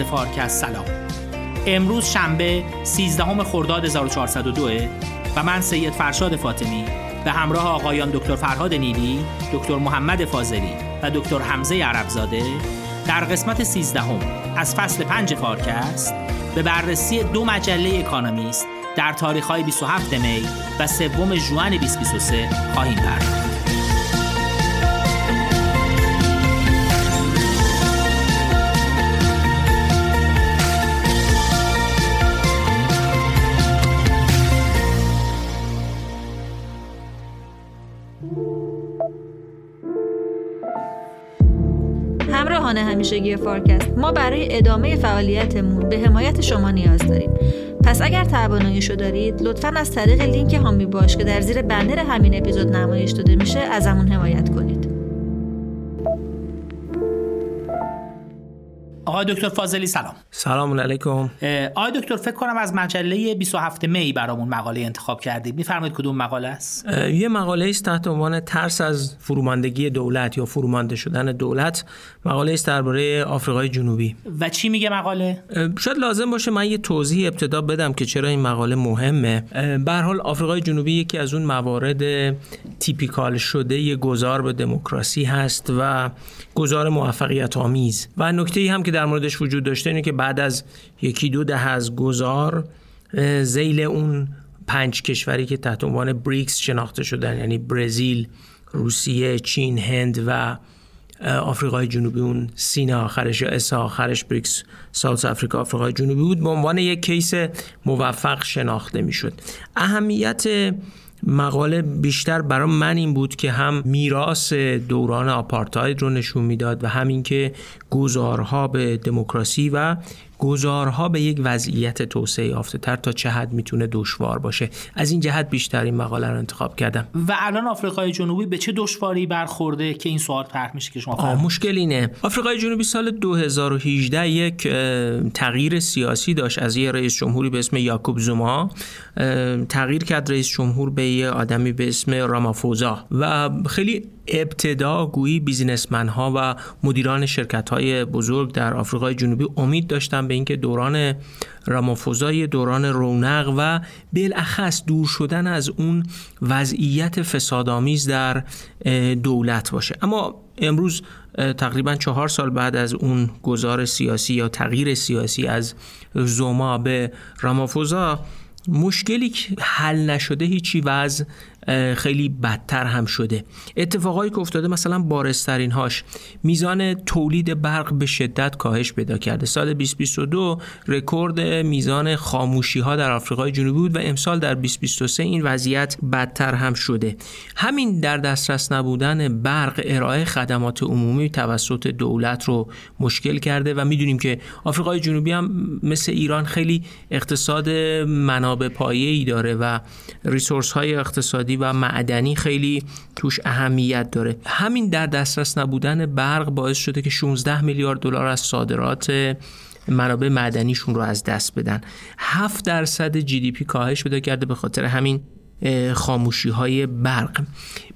از فارکست سلام امروز شنبه 13 خرداد 1402 و من سید فرشاد فاطمی به همراه آقایان دکتر فرهاد نیلی، دکتر محمد فاضلی و دکتر حمزه عربزاده در قسمت 13 از فصل 5 فارکست به بررسی دو مجله اکانومیست در تاریخ های 27 می و سوم ژوئن 2023 خواهیم پرداخت. همیشگی فارکست. ما برای ادامه فعالیتمون به حمایت شما نیاز داریم. پس اگر تواناییشو دارید لطفا از طریق لینک هامی باش که در زیر بنر همین اپیزود نمایش داده میشه ازمون حمایت کنید. آقای دکتر فاضلی سلام. سلام علیکم. آقای دکتر فکر کنم از مجله 27 می برامون مقاله انتخاب کردید. میفرمایید کدوم مقاله است؟ یه مقاله است تحت عنوان ترس از فروماندگی دولت یا فرومانده شدن دولت. مقاله است درباره آفریقای جنوبی. و چی میگه مقاله؟ شاید لازم باشه من یه توضیح ابتدا بدم که چرا این مقاله مهمه. به حال آفریقای جنوبی یکی از اون موارد تیپیکال شده یه گذار به دموکراسی هست و گذار موفقیت آمیز. و نکته هم که در موردش وجود داشته اینه که بعد از یکی دو ده از گذار زیل اون پنج کشوری که تحت عنوان بریکس شناخته شدن یعنی برزیل، روسیه، چین، هند و آفریقای جنوبی اون سین آخرش یا S آخرش بریکس South Africa آفریقای جنوبی بود به عنوان یک case موفق شناخته می‌شد. اهمیت مقاله بیشتر برای من این بود که هم میراث دوران آپارتاید رو نشون می‌داد و همین که گذارها به دموکراسی و گذارها به یک وضعیت توسعه یافته تر تا چه حد می‌تونه دشوار باشه. از این جهت بیشتر این مقاله رو انتخاب کردم. و الان آفریقای جنوبی به چه دشواری برخورده که این سوال طرح میشه که شما مشکل اینه. آفریقای جنوبی سال 2018 یک تغییر سیاسی داشت از یه رئیس جمهوری به اسم یاکوب زوما. تغییر کرد رئیس جمهور به یه آدمی به اسم رامافوزا. و خیلی ابتدا گویی بیزینسمن ها و مدیران شرکت های بزرگ در آفریقای جنوبی امید داشتن به اینکه دوران رامافوزا دوران رونق و بالاخص دور شدن از اون وضعیت فسادآمیز در دولت باشه. اما امروز تقریبا چهار سال بعد از اون گذار سیاسی یا تغییر سیاسی از زوما به رامافوزا مشکلی حل نشده هیچی وضع خیلی بدتر هم شده. اتفاقایی که افتاده مثلا بارسترین هاش میزان تولید برق به شدت کاهش پیدا کرده. سال 2022 رکورد میزان خاموشی ها در آفریقای جنوبی بود و امسال در 2023 این وضعیت بدتر هم شده. همین در دسترس نبودن برق ارائه خدمات عمومی توسط دولت رو مشکل کرده و می‌دونیم که آفریقای جنوبی هم مثل ایران خیلی اقتصاد منابع پایه‌ای داره و ریسورس های اقتصادی و معدنی خیلی توش اهمیت داره. همین در دسترس نبودن برق باعث شده که 16 میلیارد دلار از صادرات منابع معدنیشون رو از دست بدن. 7 درصد جی دی پی کاهش پیدا کرده به خاطر همین خاموشی های برق.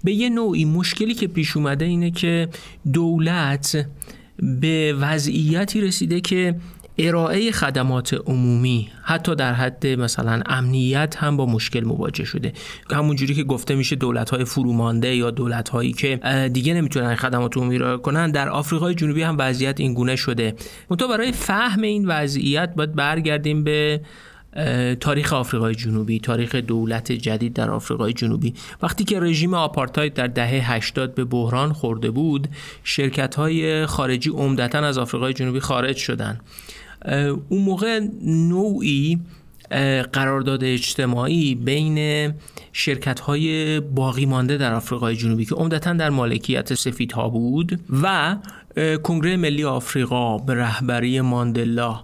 به یه نوعی مشکلی که پیش اومده اینه که دولت به وضعیتی رسیده که ارائه خدمات عمومی حتی در حد مثلا امنیت هم با مشکل مواجه شده. همونجوری که گفته میشه دولت های فرومانده یا دولت هایی که دیگه نمی‌تونن خدمات عمومی ارائه کنن در آفریقای جنوبی هم وضعیت این گونه شده. منتها برای فهم این وضعیت باید برگردیم به تاریخ آفریقای جنوبی تاریخ دولت جدید در آفریقای جنوبی. وقتی که رژیم آپارتاید در دهه 80 به بحران خورده بود شرکت های خارجی عمدتا از آفریقای جنوبی خارج شدند اون موقع نوعی قرارداد اجتماعی بین شرکت های باقی مانده در آفریقای جنوبی که عمدتا در مالکیت سفیدها بود و کنگره ملی آفریقا به رهبری ماندلا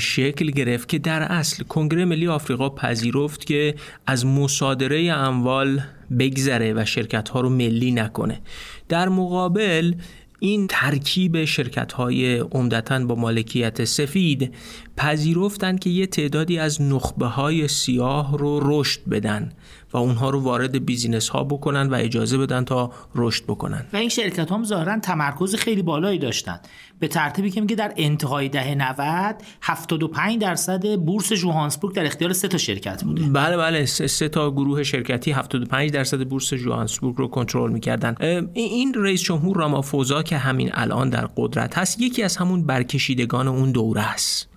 شکل گرفت که در اصل کنگره ملی آفریقا پذیرفت که از مصادره اموال بگذره و شرکت ها رو ملی نکنه. در مقابل این ترکیب شرکت های عمدتا با مالکیت سفید پذیرفتن که یه تعدادی از نخبه های سیاه رو رشد بدن. و اونها رو وارد بیزینس ها بکنن و اجازه بدن تا رشد بکنن. و این شرکت هم ظاهرا تمرکز خیلی بالایی داشتن. به ترتیبی که میگه در انتهای دهه 90 75 درصد بورس جوهانسبورگ در اختیار سه تا شرکت بوده. بله بله سه, تا گروه شرکتی 75 درصد بورس جوهانسبورگ رو کنترل می‌کردن. این رئیس جمهور رامافوزا که همین الان در قدرت هست یکی از همون برکشیدگان اون دوره است.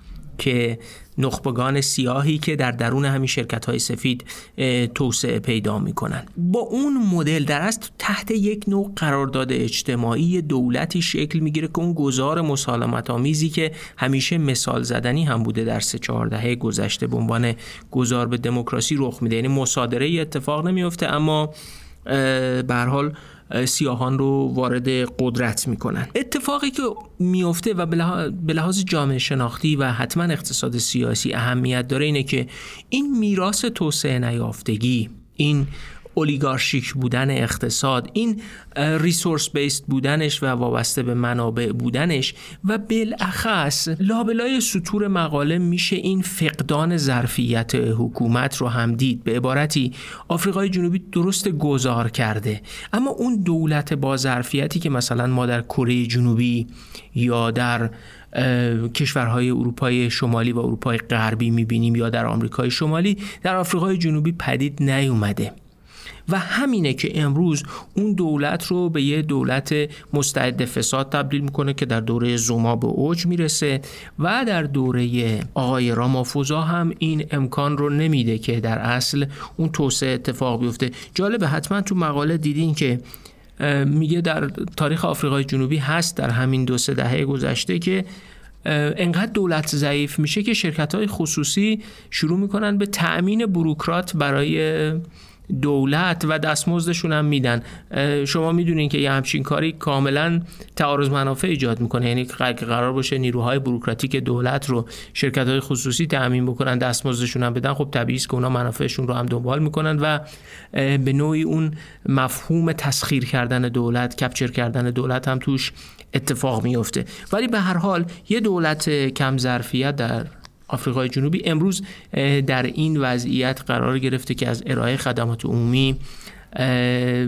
که نخبگان سیاهی که در درون همین شرکت های سفید توسعه پیدا می‌کنن. با اون مدل در است تحت یک نوع قرارداد اجتماعی دولتی شکل می‌گیره که اون گذار مسالمت آمیزی که همیشه مثال زدنی هم بوده در سه چهار دهه گذشته به عنوان گذار به دموکراسی رخ میده. یعنی مصادره اتفاق نمیفته اما به حال سیاهان رو وارد قدرت می‌کنن. اتفاقی که میفته و به لحاظ جامعه شناختی و حتما اقتصاد سیاسی اهمیت داره اینه که این میراث توسعه نیافتگی این اولیگارشیک بودن اقتصاد این ریسورس بیست بودنش و وابسته به منابع بودنش و بالاخص لابلای سطور مقاله میشه این فقدان ظرفیت حکومت رو هم دید. به عبارتی آفریقای جنوبی درست گذار کرده اما اون دولت با ظرفیتی که مثلا ما در کره جنوبی یا در کشورهای اروپای شمالی و اروپای غربی می‌بینیم یا در آمریکای شمالی در آفریقای جنوبی پدید نیومده. و همینه که امروز اون دولت رو به یه دولت مستعد فساد تبدیل می‌کنه که در دوره زوما به اوج می‌رسه و در دوره آقای رامافوزا هم این امکان رو نمیده که در اصل اون توسعه اتفاق بیفته. جالبه حتما تو مقاله دیدین که میگه در تاریخ آفریقای جنوبی هست در همین دو سه دهه گذشته که انقدر دولت ضعیف میشه که شرکت های خصوصی شروع می‌کنن به تأمین بروکرات برای دولت و دستمزدشون هم میدن. شما می‌دونین که یه همچین کاری کاملا تعارض منافع ایجاد می‌کنه. یعنی قرار باشه نیروهای بروکراتیک دولت رو شرکت های خصوصی تأمین بکنن دستمزدشون هم بدن. خب طبیعی که اونا منافعشون رو هم دنبال می‌کنن و به نوعی اون مفهوم تسخیر کردن دولت کپچر کردن دولت هم توش اتفاق میفته ولی به هر حال یه دولت کم ظرفیت در آفریقای جنوبی امروز در این وضعیت قرار گرفته که از ارائه خدمات عمومی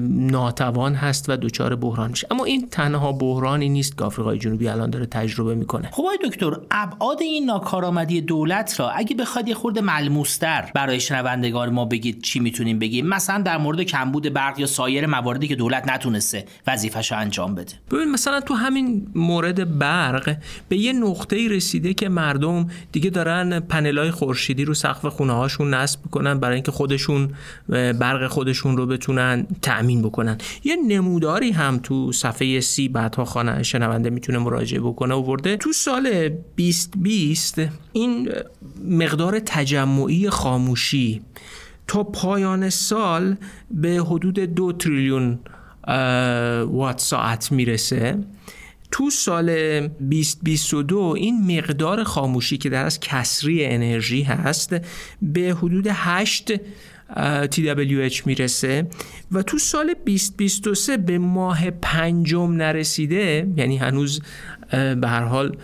ناتوان هست و دچار بحران میشه. اما این تنها بحرانی نیست که آفریقای جنوبی الان داره تجربه می‌کنه. خب آقای دکتر ابعاد این ناکارآمدی دولت را اگه بخواد یه خورده ملموستر برای شنوندگان ما بگید چی می‌تونیم بگیم؟ مثلا در مورد کمبود برق یا سایر مواردی که دولت نتونسته وظیفش رو انجام بده. ببین مثلا تو همین مورد برق به یه نقطه رسیده که مردم دیگه دارن پنلای خورشیدی رو سقف خونه هاشون نصب می‌کنن برای اینکه خودشون برق خودشون رو بتونن بتونن تأمین بکنن. یه نموداری هم تو صفحه سی بعدها خانه شنونده می‌تونه مراجعه بکنه ورده تو سال 2020 این مقدار تجمعی خاموشی تا پایان سال به حدود دو تریلیون وات ساعت می‌رسه. تو سال 2022 این مقدار خاموشی که در از کسری انرژی هست به حدود 8 TWH می‌رسه و تو سال 2023 به ماه پنجم نرسیده یعنی هنوز به هر حال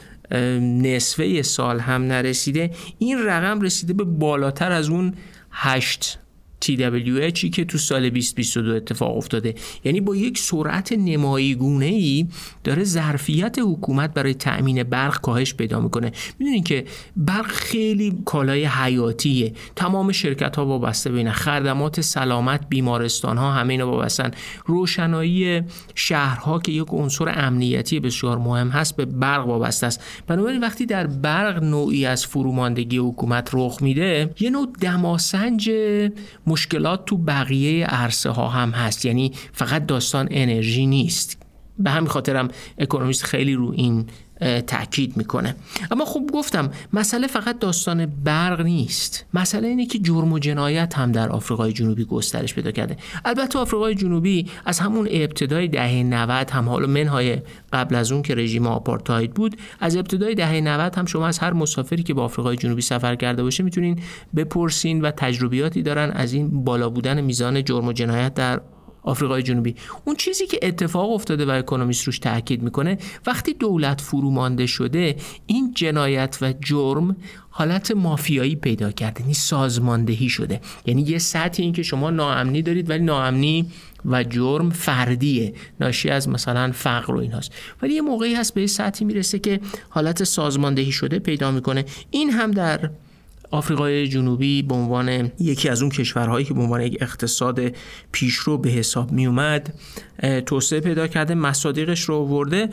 نصفه سال هم نرسیده این رقم رسیده به بالاتر از اون 8 TWHی که تو سال 2022 اتفاق افتاده. یعنی با یک سرعت نمایی گونه ای داره ظرفیت حکومت برای تأمین برق کاهش پیدا می‌کنه. می‌دونین که برق خیلی کالای حیاتیه. تمام شرکت ها وابسته بین خدمات سلامت بیمارستان ها همه اینا وابستن. روشنایی شهرها که یک عنصر امنیتی بسیار مهم هست به برق وابسته است. بنابراین وقتی در برق نوعی از فروماندگی حکومت رخ میده یه نوع دماسنج مشکلات تو بقیه عرصه ها هم هست. یعنی فقط داستان انرژی نیست. به همین خاطرم اکونومیست خیلی رو این تاکید می‌کنه. اما خب گفتم مسئله فقط داستان برق نیست. مسئله اینه که جرم و جنایت هم در آفریقای جنوبی گسترش پیدا کرده. البته آفریقای جنوبی از همون ابتدای دهه 90 هم حالا منهای قبل از اون که رژیم آپارتاید بود از ابتدای دهه 90 هم شما از هر مسافری که با آفریقای جنوبی سفر کرده باشه می‌تونین بپرسین و تجربیاتی دارن از این بالا بودن میزان جرم و جنایت در آفریقای جنوبی. اون چیزی که اتفاق افتاده و اکونومیست روش تاکید می‌کنه وقتی دولت فرومانده شده این جنایت و جرم حالت مافیایی پیدا کرده یعنی سازماندهی شده. یعنی یه سطحی این که شما ناامنی دارید ولی ناامنی و جرم فردیه ناشی از مثلا فقر و ایناست. ولی یه موقعی هست به سطحی می‌رسه که حالت سازماندهی شده پیدا می‌کنه. این هم در آفریقای جنوبی به عنوان یکی از اون کشورهایی که به عنوان یک اقتصاد پیشرو به حساب می اومد توسعه پیدا کرده مصادیقش رو ورده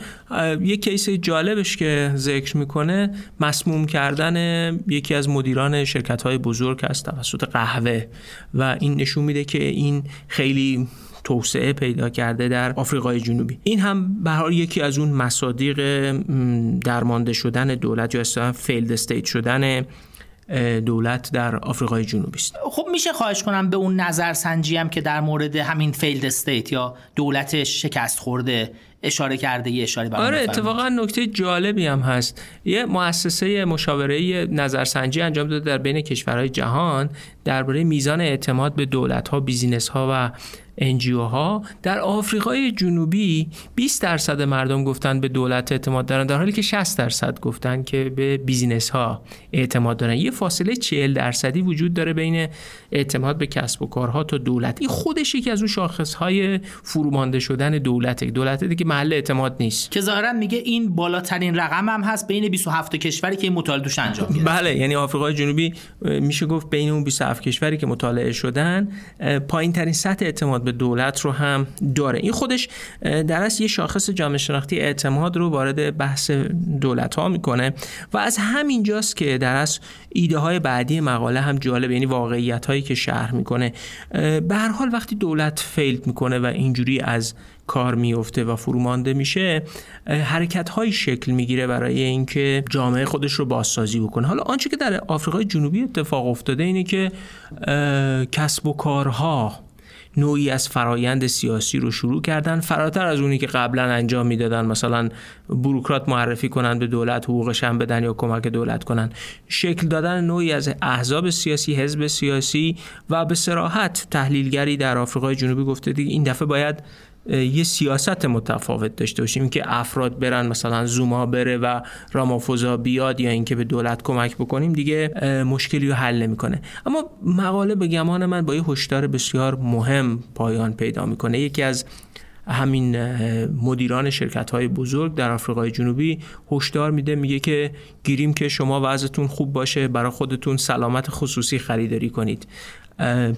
یک کیس جالبش که ذکر می‌کنه مسموم کردن یکی از مدیران شرکت های بزرگ است توسط قهوه. و این نشون میده که این خیلی توسعه پیدا کرده در آفریقای جنوبی. این هم به یکی از اون مصادیق درمانده شدن دولت یا اصلا failed state شدن دولت در آفریقای جنوبی است. خب میشه خواهش کنم به اون نظرسنجی هم که در مورد همین failed state یا دولت شکست خورده اشاره کرده یه اشاره آره اتفاقا نکته جالبی هم هست. یه مؤسسه مشاوره نظرسنجی انجام داده در بین کشورهای جهان درباره میزان اعتماد به دولت ها business ها و NGO ها در آفریقای جنوبی 20 درصد مردم گفتن به دولت اعتماد دارن در حالی که 60 درصد گفتن که به بیزینس ها اعتماد دارن یه فاصله 40 درصدی وجود داره بین اعتماد به کسب و کارها تا دولت. این خودش یکی از اون شاخص های فرومانده شدن دولت دولت دیگه محل اعتماد نیست. که ظاهرا میگه این بالاترین رقم هم هست بین 27 کشوری که این مطالعه دوش انجام گرفت بله یعنی آفریقای جنوبی میشه گفت بین اون 27 کشوری که مطالعه شدن پایین ترین سطح اعتماد به دولت رو هم داره. این خودش در اصل یه شاخص جامعه شناختی اعتماد رو وارد بحث دولت ها می‌کنه و از همین جاست که در اصل ایده های بعدی مقاله هم جالب یعنی واقعیت هایی که شهر می‌کنه. به هر حال وقتی دولت فیلد می‌کنه و اینجوری از کار میفته و فرومانده میشه حرکت های شکل می‌گیره برای اینکه جامعه خودش رو بازسازی بکنه. حالا آنچه که در آفریقای جنوبی اتفاق افتاده اینه که کسب و کارها نوعی از فرایند سیاسی رو شروع کردن. فراتر از اونی که قبلا انجام می‌دادن مثلا بروکرات معرفی کنن به دولت حقوقش هم بدن یا کمک دولت کنن شکل دادن نوعی از احزاب سیاسی حزب سیاسی و به سراحت تحلیلگری در آفریقای جنوبی گفته دیگه این دفعه باید یه سیاست متفاوت داشته باشیم. که افراد برن مثلا زوما بره و رامافوزا بیاد یا اینکه به دولت کمک بکنیم دیگه مشکلی رو حل نمی‌کنه. اما مقاله به گمان من با یه هشدار بسیار مهم پایان پیدا می‌کنه. یکی از همین مدیران شرکت های بزرگ در آفریقای جنوبی هشدار میده میگه که گیریم که شما وضعتون خوب باشه برای خودتون سلامت خصوصی خریداری کنید.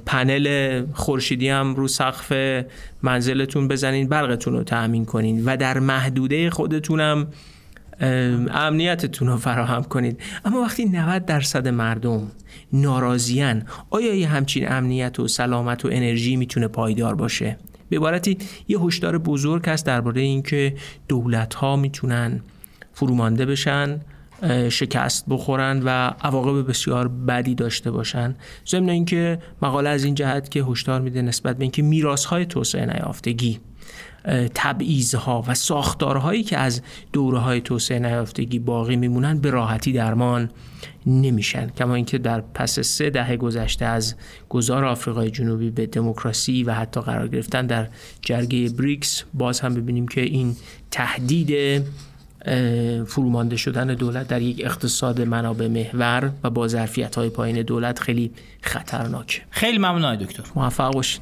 پنل خورشیدی هم رو سقف منزلتون بزنین برقتون رو تأمین کنین و در محدوده خودتونم امنیتتون رو فراهم کنید اما وقتی 90 درصد مردم ناراضیان آیا یه همچین امنیت و سلامت و انرژی می‌تونه پایدار باشه؟ به عبارتی یه هشدار بزرگ هست درباره اینکه دولت ها می‌تونن فرومانده بشن شکست بخورن و عواقب بسیار بدی داشته باشن. ضمن اینکه مقاله از این جهت که هشدار میده نسبت به اینکه میراث های توسعه نیافتگی ها و ساختارهایی که از دوره های توسعه نیافتگی باقی میمونن به راحتی درمان نمیشن. کما اینکه در پس سه دهه گذشته از گذار آفریقای جنوبی به دموکراسی و حتی قرار گرفتن در جرگه بریکس باز هم ببینیم که این تهدید فرومانده شدن دولت در یک اقتصاد منابع محور و با ظرفیت های پایین دولت خیلی خطرناکه. خیلی ممنون دکتر. موفق باشید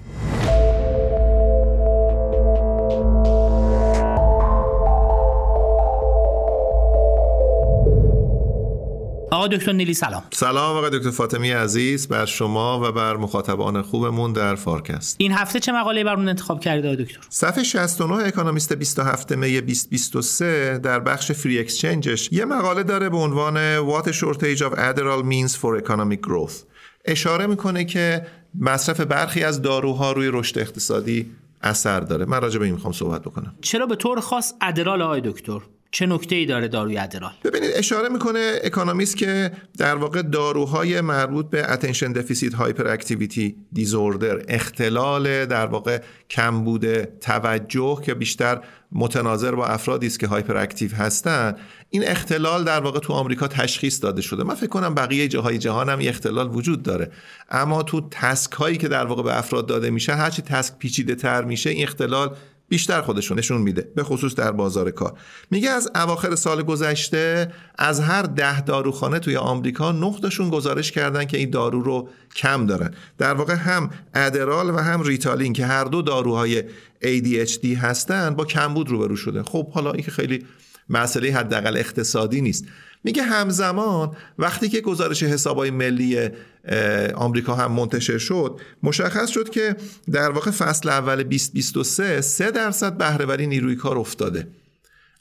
آقا دکتر نیلی سلام. سلام آقا دکتر فاطمی عزیز بر شما و بر مخاطبان خوبمون در فارکست. این هفته چه مقاله برمون انتخاب کردید آقا دکتر؟ صفحه 69 اکونومیست 27 می 2023 در بخش فری اکسچنجش یه مقاله داره به عنوان What a shortage of Adderall means for economic growth. اشاره می‌کنه که مصرف برخی از داروها روی رشد اقتصادی اثر داره. من راجع به این می‌خوام صحبت بکنم. چرا به طور خاص ادرال آقای دکتر؟ چه نکته ای داره داروی Adderall ببینید اشاره می‌کنه اکونومیست که در واقع داروهای مربوط به attention deficit hyperactivity disorder اختلال در واقع کمبود توجه که بیشتر متناظر با افرادی است که hyperactive هستن. این اختلال در واقع تو آمریکا تشخیص داده شده. من فکر کنم بقیه جاهای جهان هم اختلال وجود داره. اما تو task هایی که در واقع به افراد داده میشن هرچی task پیچیده تر میشه این اختلال بیشتر خودشون نشون میده به خصوص در بازار کار. میگه از اواخر سال گذشته از هر ده داروخانه توی آمریکا نقطشون گزارش کردن که این دارو رو کم دارن. در واقع هم ادرال و هم ریتالین که هر دو داروهای ADHD هستن با کمبود روبرو شده. خب حالا این که خیلی مسئله حداقل اقتصادی نیست. میگه همزمان وقتی که گزارش حسابای ملی آمریکا هم منتشر شد مشخص شد که در واقع فصل اول 2023 3 درصد بهرهوری نیروی کار افتاده.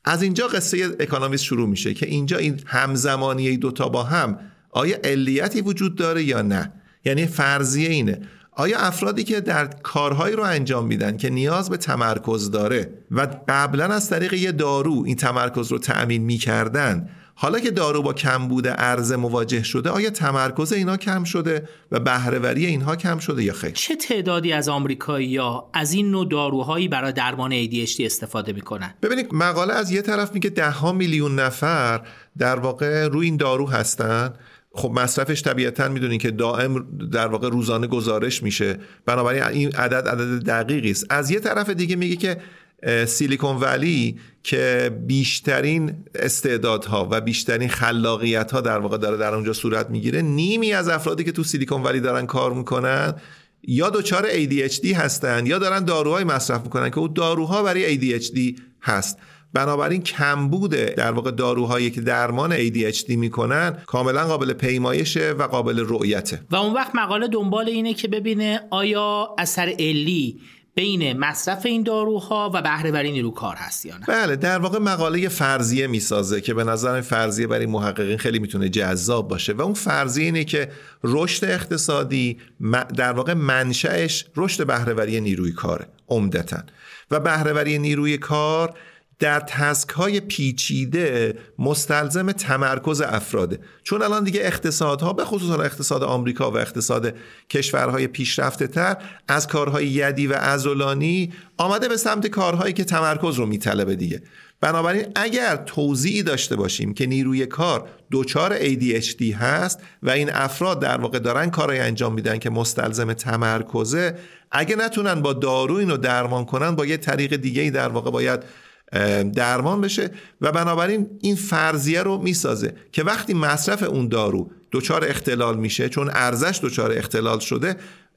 از اینجا قصه اکانومیست شروع میشه که اینجا این همزمانی دوتا با هم آیا علیتی وجود داره یا نه؟ یعنی فرضیه اینه. آیا افرادی که در کارهایی رو انجام میدن که نیاز به تمرکز داره و قبلا از طریق یه دارو این تمرکز رو تأمین می‌کردن حالا که دارو با کمبود عرضه مواجه شده آیا تمرکز اینا کم شده و بهرهوری اینها کم شده یا خیر؟ چه تعدادی از آمریکایی‌ها از این نوع داروهایی برای درمان ADHD استفاده می‌کنن؟ ببینید مقاله از یه طرف میگه ده ها میلیون نفر در واقع روی این دارو هستن. خب مصرفش طبیعتا می‌دونین که دائم در واقع روزانه گزارش میشه. بنابراین این عدد عدد دقیقی است. از یه طرف دیگه میگه که سیلیکون ولی که بیشترین استعدادها و بیشترین خلاقیت ها در واقع داره در اونجا صورت می‌گیره. نیمی از افرادی که تو سیلیکون ولی دارن کار می‌کنن یا دچار ADHD هستن یا دارن داروهای مصرف می‌کنن که اون داروها برای ADHD هست. بنابراین کمبود در واقع داروهایی که درمان ADHD می‌کنن کاملا قابل پیمایشه و قابل رؤیته. و اون وقت مقاله دنبال اینه که ببینه آیا اثر علی بین مصرف این داروها و بهرهوری نیرو کار هست یا نه؟ بله در واقع مقاله فرضیه می‌سازه که به نظر فرضیه برای محققین خیلی می‌تونه جذاب باشه و اون فرضیه اینه که رشد اقتصادی در واقع منشأش رشد بهرهوری نیروی کاره عمدتا. و بهرهوری نیروی کار در تسک های پیچیده مستلزم تمرکز افراده چون الان دیگه اقتصادها به خصوص اقتصاد آمریکا و اقتصاد کشورهای پیشرفته تر از کارهای یدی و ازولانی آمده به سمت کارهایی که تمرکز رو میطلبه دیگه. بنابراین اگر توضیحی داشته باشیم که نیروی کار دچار ADHD هست و این افراد در واقع دارن کارهای انجام میدن که مستلزم تمرکزه اگه نتونن با دارو اینو درمان کنن با یه طریق دیگه ای در واقع باید درمان بشه و بنابراین این فرضیه رو می‌سازه که وقتی مصرف اون دارو دچار اختلال میشه چون ارزش دچار اختلال شده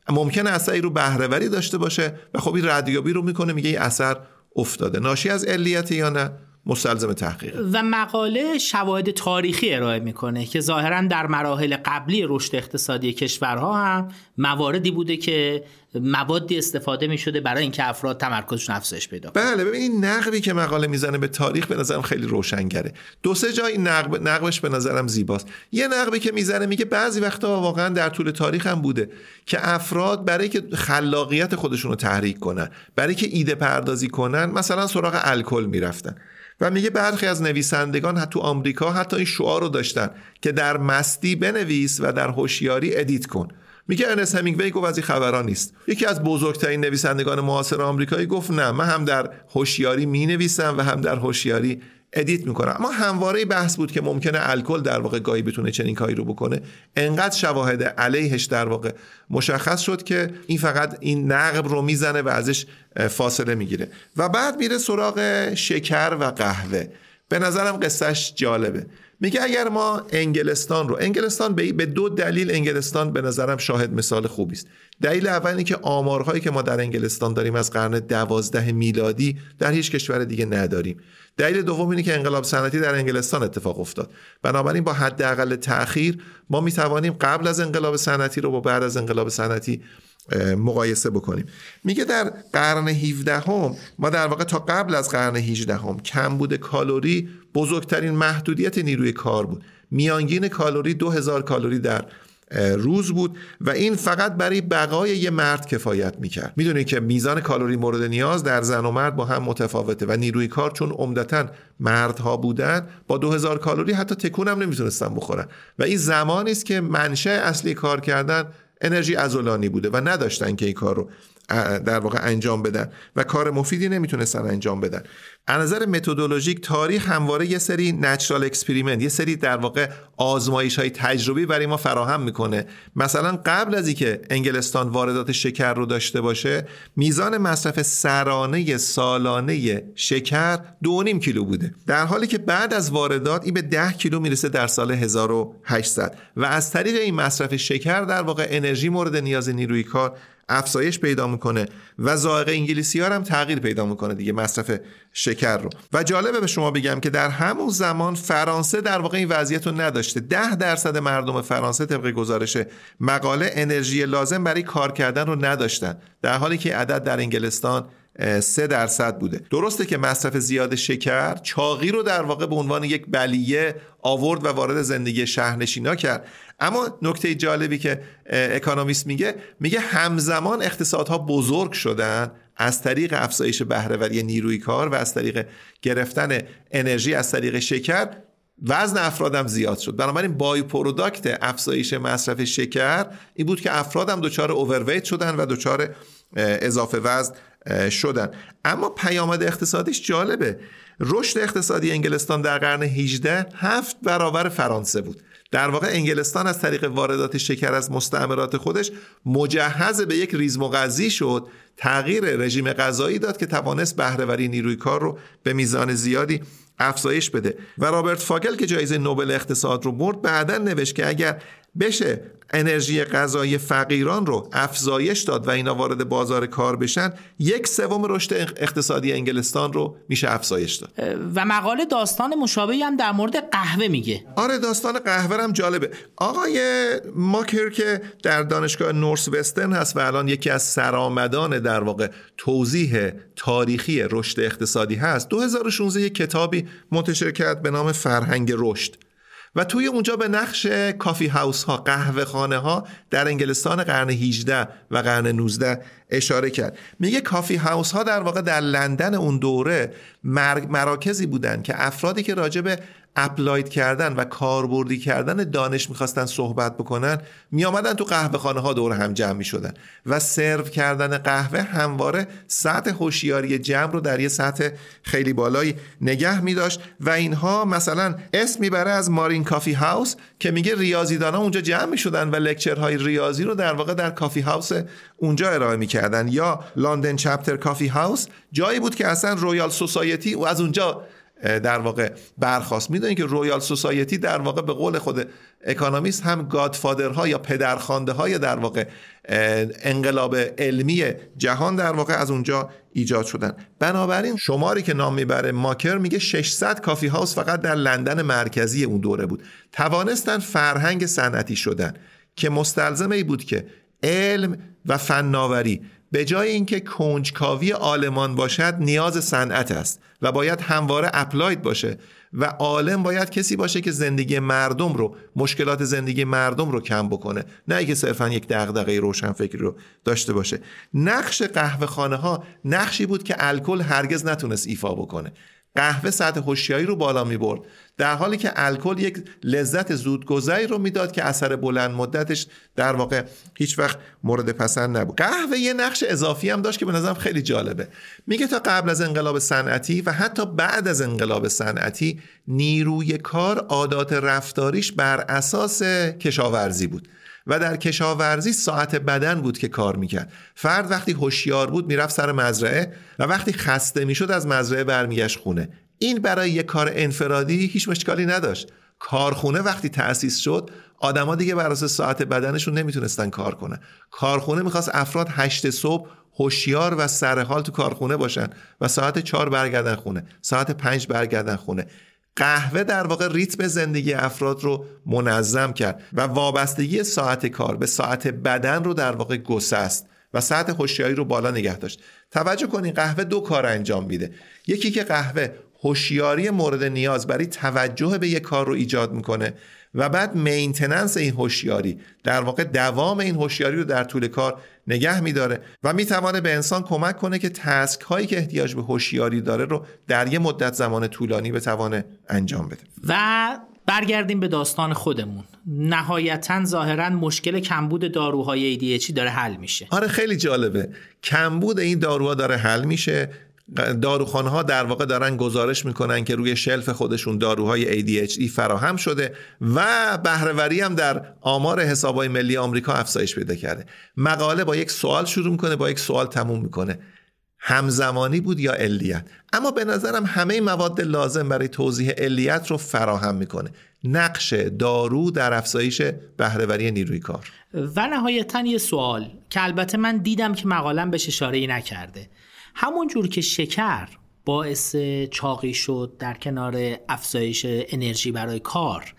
ممکنه اثری رو بهرهوری داشته باشه و خب این ردیابی رو می‌کنه میگه این اثر افتاده. ناشی از علیت یا نه؟ مستلزم تحقیق. و مقاله شواهد تاریخی ارائه می‌کنه که ظاهرا در مراحل قبلی رشد اقتصادی کشورها هم مواردی بوده که موادی استفاده می شده برای اینکه افراد تمرکزشون افزایش پیدا بله ببین نقبی که مقاله می‌زنه به تاریخ به نظرم خیلی روشنگره. دو سه جای نقب نقبش به نظرم زیباست. یه نقبی که می‌زنه میگه بعضی وقتا واقعا در طول تاریخ هم بوده که افراد برای که خلاقیت خودشون رو تحریک کنن برای که ایده پردازی کنن مثلا سراغ الکل می‌رفتن. و میگه برخی از نویسندگان تو آمریکا حتی این شعار رو داشتن که در مستی بنویس و در هوشیاری edit کن. میگه ارنست همینگوی گفت از این خبرا نیست. یکی از بزرگترین نویسندگان معاصر آمریکایی گفت نه من هم در هوشیاری می نویسم و هم در هوشیاری edit می‌کنم. اما همواره بحث بود که ممکنه الکل در واقع گاهی بتونه چنین کاری رو بکنه. انقدر شواهد علیهش در واقع مشخص شد که این فقط این نقب رو می‌زنه و ازش فاصله می‌گیره. و بعد میره سراغ شکر و قهوه. به نظرم قصهش جالبه. میگه اگر ما انگلستان رو انگلستان به دو دلیل انگلستان به نظرم شاهد مثال خوبی است. دلیل اول اینه که آمارهایی که ما در انگلستان داریم از قرن دوازده میلادی در هیچ کشور دیگه نداریم. دلیل دوم اینه که انقلاب صنعتی در انگلستان اتفاق افتاد. بنابراین با حداقل تاخیر ما می‌توانیم قبل از انقلاب صنعتی رو با بعد از انقلاب صنعتی مقایسه بکنیم. میگه در قرن 17 هم ما در واقع تا قبل از قرن 18 هم کم بوده کالوری بزرگترین محدودیت نیروی کار بود. میانگین کالوری 2000 کالوری در روز بود و این فقط برای بقای یه مرد کفایت می‌کرد. می‌دونید که میزان کالری مورد نیاز در زن و مرد با هم متفاوته و نیروی کار چون عمدتا مردها بودن با 2000 کالری حتی تکون نمی‌تونستن بخورن. و این زمانی است که منشه اصلی کار کردن انرژی ازولانی بوده و نداشتن که این کار رو در واقع انجام بدن و کار مفیدی نمی‌تونستن انجام بدن. از نظر methodologic تاریخ همواره یه سری natural experiment یه سری در واقع آزمایش های تجربی برای ما فراهم می‌کنه. مثلا قبل از اینکه انگلستان واردات شکر رو داشته باشه میزان مصرف سرانه سالانه شکر 2.5 کیلو بوده. در حالی که بعد از واردات این به 10 کیلو می‌رسه در سال 1800 و از طریق این مصرف شکر در واقع انرژی مورد نیاز نیروی کار افزایش پیدا می‌کنه و ذائقه انگلیسی ها هم تغییر پیدا می‌کنه دیگه مصرف شکر رو. و جالبه به شما بگم که در همون زمان فرانسه در واقع این وضعیت رو نداشته. ده درصد مردم فرانسه طبق گزارش مقاله انرژی لازم برای کار کردن رو نداشتن. در حالی که عدد در انگلستان سه درصد بوده. درسته که مصرف زیاد شکر چاقی رو در واقع به عنوان یک بلیه آورد و وارد زندگی شهرنشینا کرد. اما نکته جالبی که اکانومیست میگه میگه همزمان اقتصادها بزرگ شدن از طریق افزایش بهرهوری نیروی کار و از طریق گرفتن انرژی از طریق شکر وزن افرادم زیاد شد. بنابراین by-product افزایش مصرف شکر این بود که افرادم دچار overweight شدن و دچار اضافه وزن شدن. اما پیامد اقتصادیش جالبه. رشد اقتصادی انگلستان در قرن 18 هفت برابر فرانسه بود. در واقع انگلستان از طریق واردات شکر از مستعمرات خودش مجهز به یک ریزم شد. تغییر رژیم غذایی داد که توانست بهرهوری نیروی کار رو به میزان زیادی افزایش بده. و رابرت فاگل که جایزه نوبل اقتصاد رو برد بعدا نوشت که اگر بشه انرژی غذایی فقیران رو افزایش داد و اینا وارد بازار کار بشن یک سوم رشد اقتصادی انگلستان رو میشه افزایش داد. و مقاله داستان مشابهی هم در مورد قهوه میگه. آره داستان قهوه هم جالبه. آقای ماکر که در دانشگاه نورس وسترن هست و الان یکی از سرآمدان در واقع توضیح تاریخی رشد اقتصادی هست 2016 یک کتابی منتشر کرد به نام فرهنگ رشد. و توی اونجا به نقش کافی هاوس ها قهوه خانه ها در انگلستان قرن 18 و قرن 19 اشاره کرد. میگه کافی هاوس ها در واقع در لندن اون دوره مراکزی بودن که افرادی که راجع به applied کردن و کاربردی کردن دانش می‌خواستن صحبت بکنن میآمدن تو قهوه خانه ها دور هم جمع می‌شدن و سرو کردن قهوه همواره سطح هوشیاری جمع رو در یه سطح خیلی بالایی نگه میداشت و اینها مثلا اسم می‌بره از Marine Coffee House که میگه ریاضیدان ها اونجا جمع می‌شدن و lecture های ریاضی رو در واقع در coffee house اونجا ارائه می‌کردن. یا London Chapter Coffee House جایی بود که اصلا Royal Society و از اونجا در واقع برخاست می‌دونید که Royal Society در واقع به قول خود اکانومیست هم godfather ها یا پدرخوانده های در واقع انقلاب علمی جهان در واقع از اونجا ایجاد شدن. بنابراین شماری که نام می‌بره ماکر میگه 600 coffee house فقط در لندن مرکزی اون دوره بود. توانستن فرهنگ صنعتی شدن که مستلزم این بود که علم و فناوری به جای اینکه کنجکاوی عالمان باشد نیاز صنعت است. و باید همواره applied باشه و عالم باید کسی باشه که زندگی مردم رو مشکلات زندگی مردم رو کم بکنه. نه اینکه صرفا یک دغدغه روشنفکری رو داشته باشه. نقش قهوه خانه ها نقشی بود که الکل هرگز نتونست ایفا بکنه. قهوه سطح هوشیاری رو بالا می برد. در حالی که الکل یک لذت زودگذری رو می‌داد که اثر بلند مدتش در واقع هیچ وقت مورد پسند نبود. قهوه یه نقش اضافی هم داشت که به نظرم خیلی جالبه. میگه تا قبل از انقلاب صنعتی و حتی بعد از انقلاب صنعتی نیروی کار عادات رفتاریش بر اساس کشاورزی بود. و در کشاورزی ساعت بدن بود که کار می‌کرد. فرد وقتی هوشیار بود می‌رفت سر مزرعه و وقتی خسته می‌شد از مزرعه برمیگشت خونه. این برای یک کار انفرادی هیچ مشکلی نداشت. کارخونه وقتی تأسیس شد آدما دیگه بر اساس ساعت بدنشون نمی‌تونستن کار کنن. کارخونه می‌خواست افراد هشت صبح هوشیار و سرحال تو کارخونه باشن و ساعت چهار برگردن خونه ساعت پنج برگردن خونه. قهوه در واقع ریتم زندگی افراد رو منظم کرد و وابستگی ساعت کار به ساعت بدن رو در واقع گسست و ساعت هوشیاری رو بالا نگه داشت. توجه کنید قهوه دو کار انجام میده. یکی که قهوه هوشیاری مورد نیاز برای توجه به یک کار رو ایجاد می‌کنه و بعد مینتننس این هوشیاری در واقع دوام این هوشیاری رو در طول کار نگه میداره و می‌توانه به انسان کمک کنه که تسک هایی که احتیاج به هوشیاری داره رو در یه مدت زمان طولانی بتوانه انجام بده. و برگردیم به داستان خودمون. نهایتا ظاهرا مشکل کمبود داروهای ADHD داره حل میشه. آره خیلی جالبه. کمبود این داروها داره حل میشه. داروخانه در واقع دارن گزارش می‌کنن که روی شلف خودشون داروهای ADHD فراهم شده و بهرهوری هم در آمار حسابهای ملی آمریکا افزایش پیدا کرده. مقاله با یک سوال شروع می‌کنه با یک سوال تموم می‌کنه. همزمانی بود یا علیت؟ اما به نظرم همه مواد لازم برای توضیح علیت رو فراهم می‌کنه. نقش دارو در افزایش بهرهوری نیروی کار. و نهایتا یه سوال که البته من دیدم که مقالم بهش اشاره نکرده. همون جور که شکر باعث چاقی شد در کنار افزایش انرژی برای کار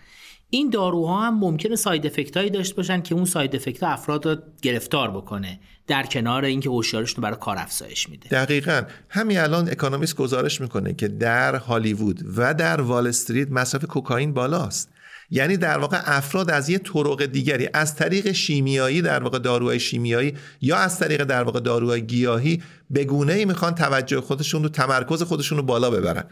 این داروها هم ممکنه side effect هایی داشته باشن که اون side effect افراد رو گرفتار بکنه در کنار اینکه هوشیارشون برای کار افزایش میده. دقیقا. همین الان اکانومیست گزارش می‌کنه که در هالیوود و در وال استریت مصرف کوکائین بالاست. یعنی در واقع افراد از یه طرق دیگری از طریق شیمیایی در واقع داروهای شیمیایی یا از طریق در واقع داروهای گیاهی به گونه ای می‌خوان توجه خودشون رو تمرکز خودشون رو بالا ببرن.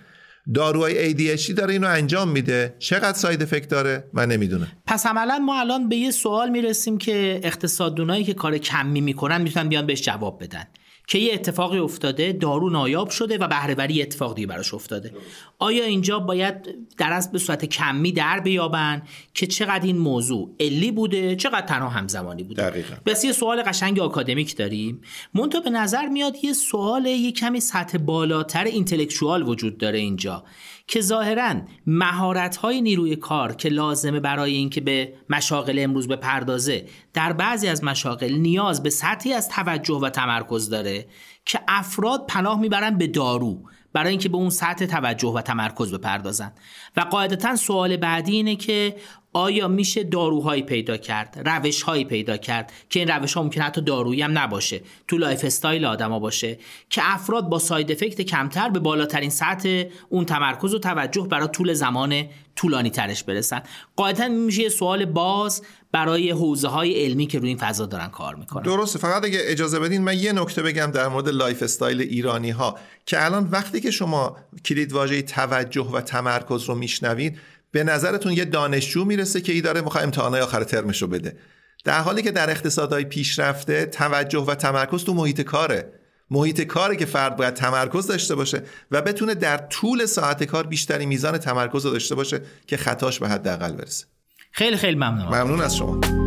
داروهای ADHD داره اینو انجام میده. چقدر ساید افکت داره؟ من نمی‌دونم. پس عملا ما الان به یه سوال می‌رسیم که اقتصاددونایی که کار کمی می‌کنن می‌تونن بیان بهش جواب بدن. که یه اتفاقی افتاده دارو نایاب شده و بهرهوری اتفاقی براش افتاده. آیا اینجا باید در از به صورت کمی در بیابن که چقدر این موضوع علی بوده چقدر تنها همزمانی بوده؟ دقیقا. بس یه سوال قشنگ آکادمیک داریم. منتها به نظر میاد یه سوال یه کمی سطح بالاتر اینتלקچوال وجود داره اینجا. که ظاهرا مهارت های نیروی کار که لازمه برای اینکه به مشاغل امروز به پردازه در بعضی از مشاغل نیاز به سطحی از توجه و تمرکز داره که افراد پناه می‌برن به دارو برای اینکه به اون سطح توجه و تمرکز بپردازن. و قاعدتا سوال بعدی اینه که آیا میشه داروهایی پیدا کرد روشهایی پیدا کرد؟ که این روش ها ممکن حتی دارویی هم نباشه. تو lifestyle آدما باشه. که افراد با side effect کمتر به بالاترین سطح اون تمرکز و توجه برای طول زمان طولانی ترش برسن. قاعدتا میشه سوال باز برای حوزه های علمی که روی این فضا دارن کار می‌کنن. درسته. فقط اگه اجازه بدین من یه نکته بگم در مورد lifestyle ایرانی ها که الان وقتی که شما کلید واژه توجه و تمرکز رو میشنوید به نظرتون یه دانشجو می‌رسه که این داره می‌خواد امتحانای آخر ترمش رو بده. در حالی که در اقتصادهای پیشرفته توجه و تمرکز تو محیط کاره. محیط کاره که فرد باید تمرکز داشته باشه و بتونه در طول ساعت کار بیشتری میزان تمرکز رو داشته باشه که خطاش به حداقل برسه. خیلی خیلی ممنون ممنون از شما.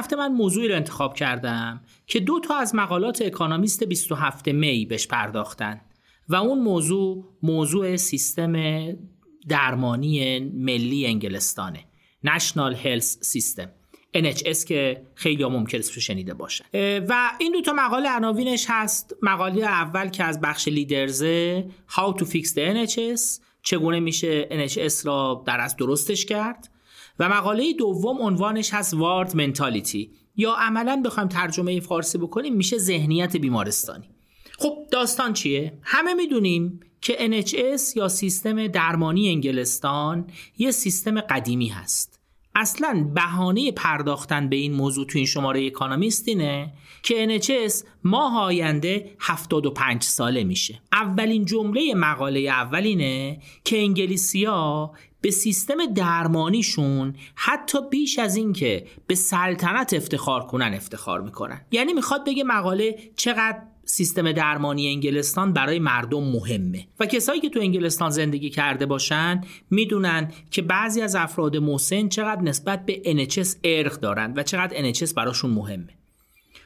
هفته من موضوعی رو انتخاب کردم که دو تا از مقالات اکانومیست 27 می بهش پرداختن و اون موضوع موضوع سیستم درمانی ملی انگلستانه National Health System NHS که خیلی ممکن است شنیده باشن. و این دو تا مقاله عناوینش هست. مقاله اول که از بخش لیدرزه How to fix the NHS چگونه میشه NHS را در از درستش کرد. و مقاله دوم عنوانش هست وارد منتالیتی یا عملا بخوایم ترجمه فارسی بکنیم میشه ذهنیت بیمارستانی. خب داستان چیه؟ همه می‌دونیم که NHS یا سیستم درمانی انگلستان یه سیستم قدیمی هست. اصلا بهانه پرداختن به این موضوع تو این شماره اکانومیست اینه که NHS ماه آینده 75 ساله میشه. اولین جمله مقاله اولینه که انگلیسیا به سیستم درمانیشون حتی بیش از اینکه به سلطنت افتخار کنن افتخار می‌کنن. یعنی می‌خواد بگه مقاله چقدر سیستم درمانی انگلستان برای مردم مهمه و کسایی که تو انگلستان زندگی کرده باشن می‌دونن که بعضی از افراد مسن چقدر نسبت به NHS ارق دارن و چقدر NHS براشون مهمه.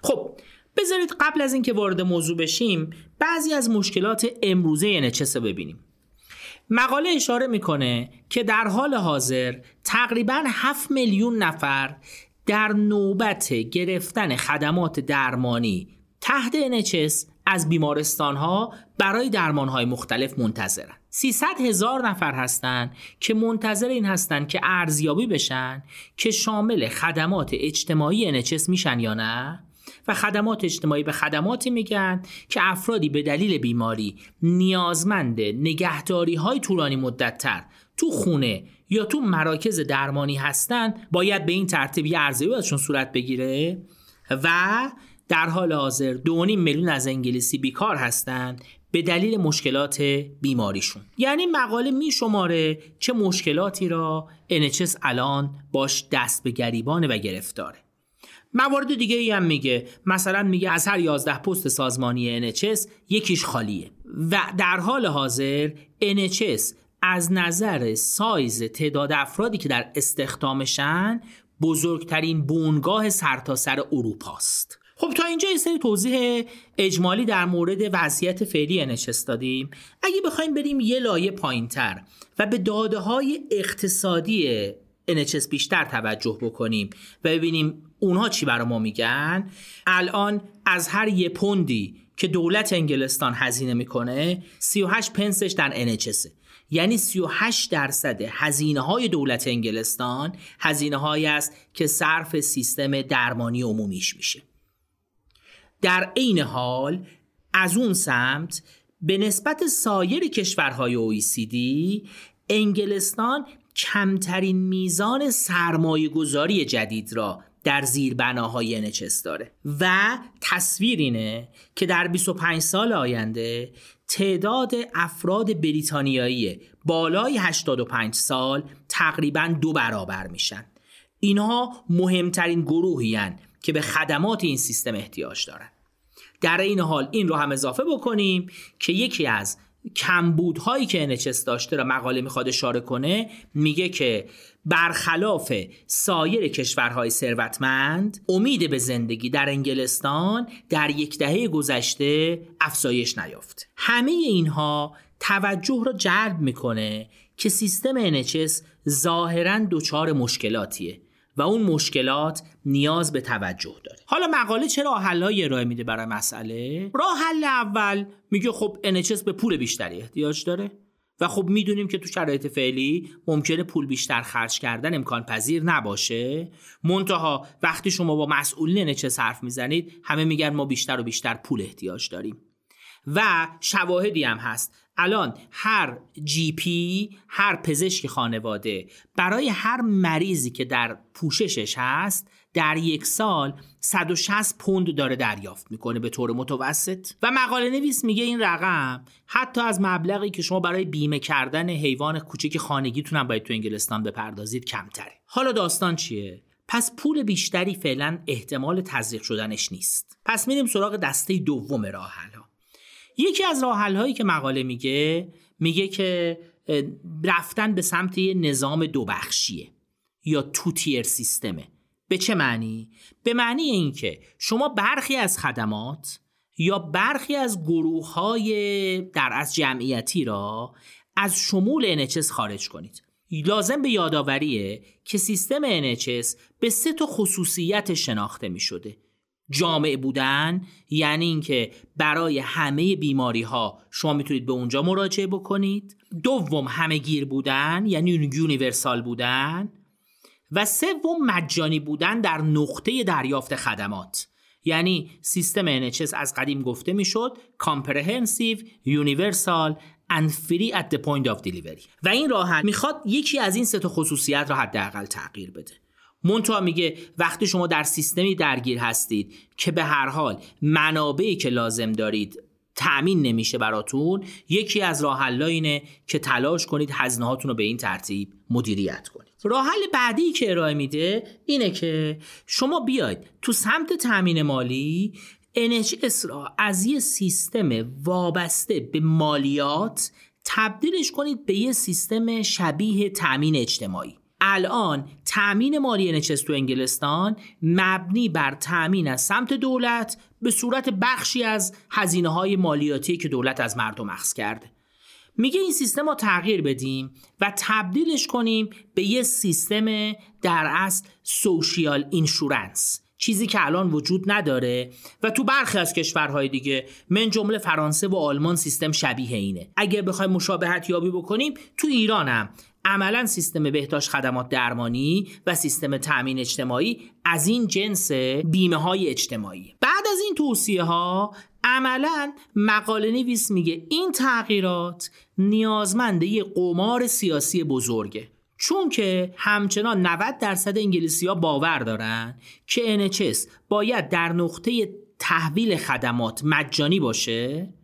خب بذارید قبل از اینکه وارد موضوع بشیم بعضی از مشکلات امروزه NHS رو ببینیم. مقاله اشاره می‌کنه که در حال حاضر تقریبا 7 میلیون نفر در نوبت گرفتن خدمات درمانی تحت NHS از بیمارستان ها برای درمان های مختلف منتظرن. 300 هزار نفر هستند که منتظر این هستند که ارزیابی بشن که شامل خدمات اجتماعی NHS میشن یا نه و خدمات اجتماعی به خدماتی میگن که افرادی به دلیل بیماری نیازمند نگهداری های طولانی مدت تر تو خونه یا تو مراکز درمانی هستن باید به این ترتیب یه ارزیابی ازشون صورت بگیره و در حال حاضر دو میلیون از انگلیسی بیکار هستند به دلیل مشکلات بیماریشون. یعنی مقاله می شماره چه مشکلاتی را NHS الان باش دست به گریبانه و گرفتاره. موارد دیگه ای هم میگه. مثلا میگه از هر 11 پست سازمانی NHS یکیش خالیه. و در حال حاضر NHS از نظر سایز تعداد افرادی که در استخدامشن بزرگترین بونگاه سرتاسر سر اروپاست. خب تا اینجا یه سری توضیح اجمالی در مورد وضعیت فعلی NHS دادیم. اگه بخوایم بریم یه لایه پایین تر و به داده های اقتصادی NHS بیشتر توجه بکنیم و ببینیم اونها چی برای ما میگن الان از هر یه پوندی که دولت انگلستان هزینه می‌کنه 38 پنسش در NHS یعنی 38 درصد هزینه های دولت انگلستان هزینه هایی است که صرف سیستم درمانی عمومیش میشه. در عین حال از اون سمت به نسبت سایر کشورهای OECD انگلستان کمترین میزان سرمایه گذاری جدید را در زیر بناهای NHS داره و تصویر اینه که در 25 سال آینده تعداد افراد بریتانیایی بالای 85 سال تقریبا دو برابر میشن. اینها مهمترین گروهی که به خدمات این سیستم احتیاج دارن. در این حال این رو هم اضافه بکنیم که یکی از کمبودهایی که NHS داشته را مقاله می‌خواد اشاره کنه میگه که برخلاف سایر کشورهای ثروتمند امید به زندگی در انگلستان در یک دهه گذشته افزایش نیافت. همه اینها توجه را جلب می‌کنه که سیستم NHS ظاهرا دچار مشکلاتیه. و اون مشکلات نیاز به توجه داره. حالا مقاله چه راه حلایی ارائه میده برای مسئله؟ راه حل اول میگه خب NHS به پول بیشتری احتیاج داره و خب می‌دونیم که تو شرایط فعلی ممکنه پول بیشتر خرج کردن امکان پذیر نباشه. منتها وقتی شما با مسئولین NHS حرف می‌زنید همه میگن ما بیشتر و بیشتر پول احتیاج داریم. و شواهدی هم هست. الان هر جی پی هر پزشک خانواده برای هر مریضی که در پوششش هست در یک سال 160 پوند داره دریافت می‌کنه به طور متوسط. و مقاله نویس میگه این رقم حتی از مبلغی که شما برای بیمه کردن حیوان کوچک خانگیتون هم باید تو انگلستان بپردازید کمتره. حالا داستان چیه؟ پس پول بیشتری فعلا احتمال تزریق شدنش نیست. پس میریم سراغ دسته دوم راه یکی از راه هایی که مقاله میگه میگه که رفتن به سمت یه نظام دو بخشیه یا تو تیر سیستمه. به چه معنی؟ به معنی اینکه شما برخی از خدمات یا برخی از گروه های در از جمعیتی را از شمول NHS خارج کنید. لازم به یادآوریه که سیستم NHS به سه تا خصوصیت شناخته می شده جامع بودن یعنی اینکه برای همه بیماری ها شما می‌تونید به اونجا مراجعه بکنید. دوم همه گیر بودن یعنی یونیورسال بودن. و سوم مجانی بودن در نقطه دریافت خدمات. یعنی سیستم NHS از قدیم گفته می‌شد comprehensive universal and free at the point of delivery. و این راه می‌خواد یکی از این سه خصوصیت را حداقل تغییر بده. مونتا میگه وقتی شما در سیستمی درگیر هستید که به هر حال منابعی که لازم دارید تأمین نمیشه براتون یکی از راه اینه که تلاش کنید هزینه رو به این ترتیب مدیریت کنید. راه حل بعدی که ارائه میده اینه که شما بیاید تو سمت تأمین مالی NHS را از یه سیستم وابسته به مالیات تبدیلش کنید به یه سیستم شبیه تأمین اجتماعی. الان تأمین مالی NHS تو انگلستان مبنی بر تأمین از سمت دولت به صورت بخشی از هزینه های مالیاتی که دولت از مردم اخذ کرده. میگه این سیستم رو تغییر بدیم و تبدیلش کنیم به یه سیستم در اصل سوشیال اینشورنس چیزی که الان وجود نداره و تو برخی از کشورهای دیگه من جمله فرانسه و آلمان سیستم شبیه اینه. اگر بخوایم مشابهت یابی بکنیم تو ایران هم عملا سیستم بهداشت خدمات درمانی و سیستم تأمین اجتماعی از این جنس بیمه های اجتماعی. بعد از این توصیه ها عملا مقاله نویس میگه این تغییرات نیازمند یه قمار سیاسی بزرگه. چون که همچنان 90 درصد انگلیسی ها باور دارن که NHS باید در نقطه تحویل خدمات مجانی باشه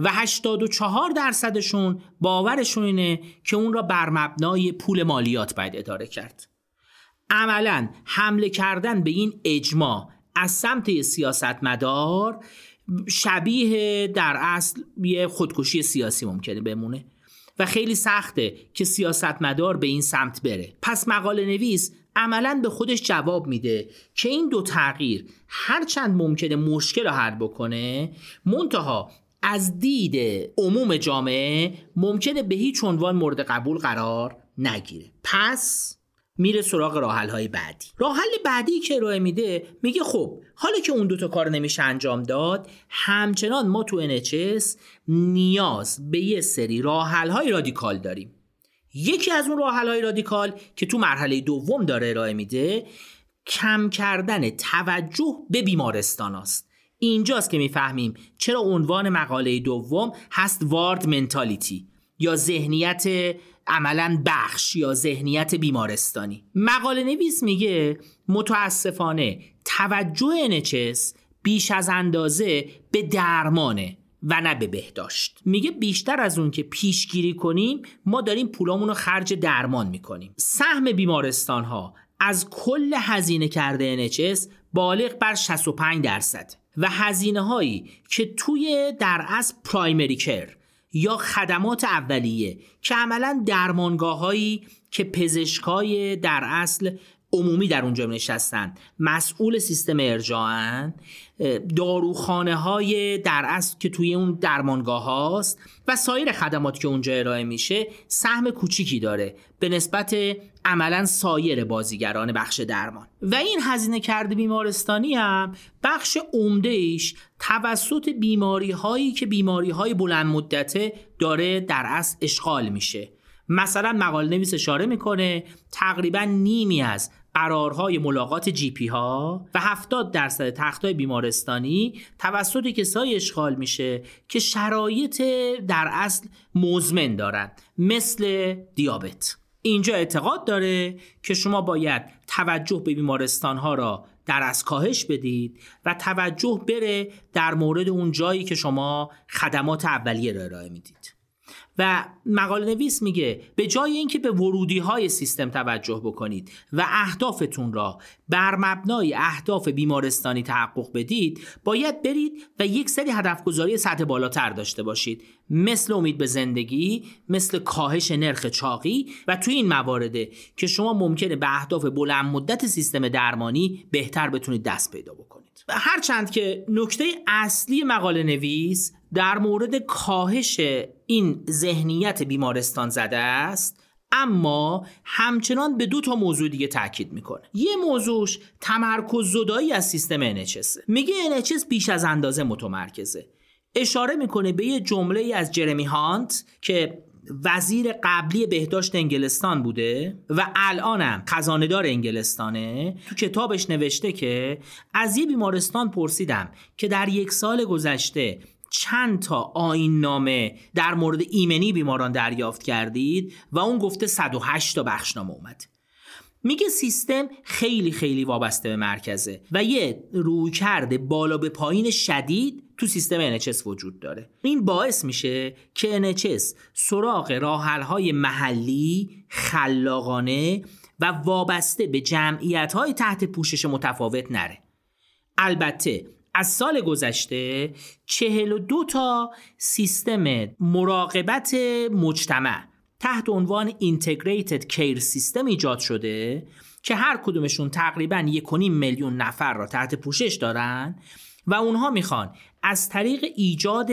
و 84 درصدشون باورشون اینه که اون را بر مبنای پول مالیات باید اداره کرد. عملا حمله کردن به این اجماع از سمت سیاستمدار شبیه در اصل یه خودکشی سیاسی ممکنه بمونه و خیلی سخته که سیاستمدار به این سمت بره. پس مقاله نویس عملا به خودش جواب میده که این دو تغییر هرچند ممکنه مشکل رو حل بکنه منتها از دید عموم جامعه ممکنه به هیچ عنوان مورد قبول قرار نگیره. پس میره سراغ راحل های بعدی. راحل بعدی که ارائه میده میگه خب حالا که اون دوتا کار نمیشه انجام داد همچنان ما تو NHS نیاز به یه سری راحل های رادیکال داریم. یکی از اون راحل های رادیکال که تو مرحله دوم داره ارائه میده کم کردن توجه به بیمارستان است. اینجاست که می‌فهمیم چرا عنوان مقاله دوم هست وارد منتالیتی یا ذهنیت عملا بخش یا ذهنیت بیمارستانی. مقاله نویس میگه متاسفانه توجه NHS بیش از اندازه به درمانه و نه به بهداشت. میگه بیشتر از اون که پیشگیری کنیم ما داریم پولامون رو خرج درمان می‌کنیم. سهم بیمارستان ها از کل هزینه کرده NHS بالغ بر 65 درصد. و هزینه هایی که توی در از پرایمری کر یا خدمات اولیه که عملا درمانگاه هایی که پزشکای در اصل عمومی در اونجا نشستن مسئول سیستم ارجاعن داروخانه های در اصل که توی اون درمانگاه هاست و سایر خدمات که اونجا ارائه میشه سهم کوچیکی داره. به نسبت عملا سایر بازیگران بخش درمان. و این هزینه کرده بیمارستانی هم بخش عمدهش توسط بیماری هایی که بیماری های بلند مدته داره در اصل اشغال میشه. مثلا مقاله نویس اشاره می‌کنه تقریبا نیمی از قرارهای ملاقات جی پی ها و 70 درصد تختای بیمارستانی توسط کسایی اشغال میشه که شرایط در اصل مزمن دارن مثل دیابت. اینجا اعتقاد داره که شما باید توجه به بیمارستان ها را در از کاهش بدید و توجه بره در مورد اون جایی که شما خدمات اولیه را ارائه می‌دید. و مقاله نویس میگه به جای اینکه به ورودی های سیستم توجه بکنید و اهدافتون را بر مبنای اهداف بیمارستانی تحقق بدید باید برید و یک سری هدف گذاری سطح بالاتر داشته باشید. مثل امید به زندگی مثل کاهش نرخ چاقی و توی این موارده که شما ممکنه به اهداف بلند مدت سیستم درمانی بهتر بتونید دست پیدا بکنید. هرچند که نکته اصلی مقاله نویس در مورد کاهش این ذهنیت بیمارستان زده است اما همچنان به دو تا موضوع دیگه تاکید می‌کنه. یه موضوعش تمرکز زدایی از سیستم NHS میگه NHS بیش از اندازه متمرکزه. اشاره می‌کنه به یه جمله از جرمی هانت که وزیر قبلی بهداشت انگلستان بوده و الانم خزاندار انگلستانه. تو کتابش نوشته که از یه بیمارستان پرسیدم که در یک سال گذشته چند تا آین نامه در مورد ایمنی بیماران دریافت کردید و اون گفته 108 تا بخشنامه اومد. میگه سیستم خیلی خیلی وابسته به مرکزه و یه رویکرد بالا به پایین شدید تو سیستم NHS وجود داره. این باعث میشه که NHS سراغ راحلهای محلی خلاقانه و وابسته به جمعیت های تحت پوشش متفاوت نره. البته از سال گذشته 42 تا سیستم مراقبت مجتمع تحت عنوان اینتگریتد کیر سیستم ایجاد شده که هر کدومشون تقریبا 1.5 میلیون نفر را تحت پوشش دارن و اونها می‌خوان از طریق ایجاد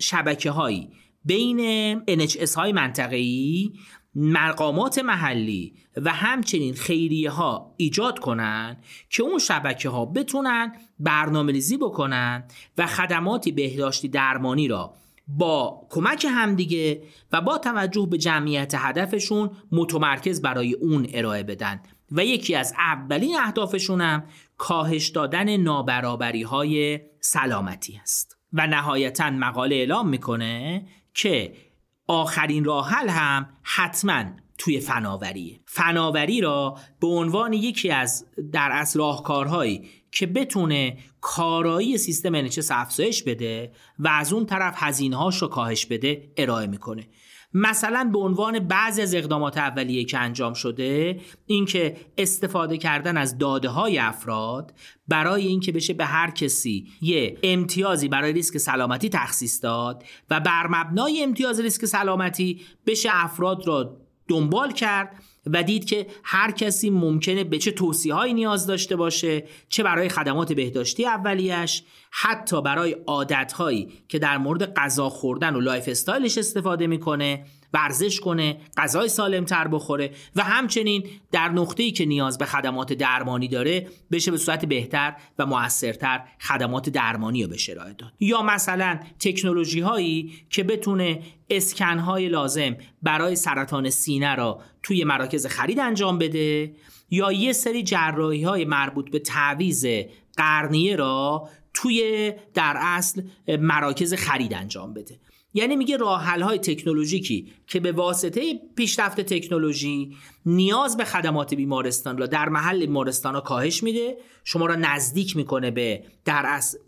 شبکه هایی بین NHS های منطقه‌ای مقامات محلی و همچنین خیریه ها ایجاد کنن که اون شبکه ها بتونن برنامه ریزی بکنن و خدماتی بهداشتی درمانی را با کمک همدیگه و با توجه به جمعیت هدفشون متمرکز برای اون ارائه بدن. و یکی از اولین اهدافشون هم کاهش دادن نابرابری های سلامتی است. و نهایتا مقاله اعلام می‌کنه که آخرین راه حل هم حتما توی فناوریه. فناوری را به عنوان یکی از در اصل راهکارهایی که بتونه کارایی سیستم انچس افزایش بده و از اون طرف هزینه‌هاش رو کاهش بده ارائه می‌کنه. مثلا به عنوان بعضی از اقدامات اولیه که انجام شده اینکه استفاده کردن از داده های افراد برای اینکه بشه به هر کسی یه امتیازی برای ریسک سلامتی تخصیص داد و بر مبنای امتیاز ریسک سلامتی بشه افراد را دنبال کرد و دید که هر کسی ممکنه به چه توصیه هایی نیاز داشته باشه چه برای خدمات بهداشتی اولیش حتی برای عادت هایی که در مورد غذا خوردن و lifestyle ش استفاده می‌کنه. ورزش کنه غذای سالمتر بخوره و همچنین در نقطه‌ای که نیاز به خدمات درمانی داره بشه به صورت بهتر و موثرتر خدمات درمانی رو بشه ارائه داد. یا مثلا تکنولوژی هایی که بتونه اسکن های لازم برای سرطان سینه را توی مراکز خرید انجام بده یا یه سری جراحی های مربوط به تعویز قرنیه را توی در اصل مراکز خرید انجام بده. یعنی میگه راه های تکنولوژیکی که به واسطه پیشرفت تکنولوژی نیاز به خدمات بیمارستان را در محل بیمارستان ها کاهش میده شما را نزدیک می‌کنه به در از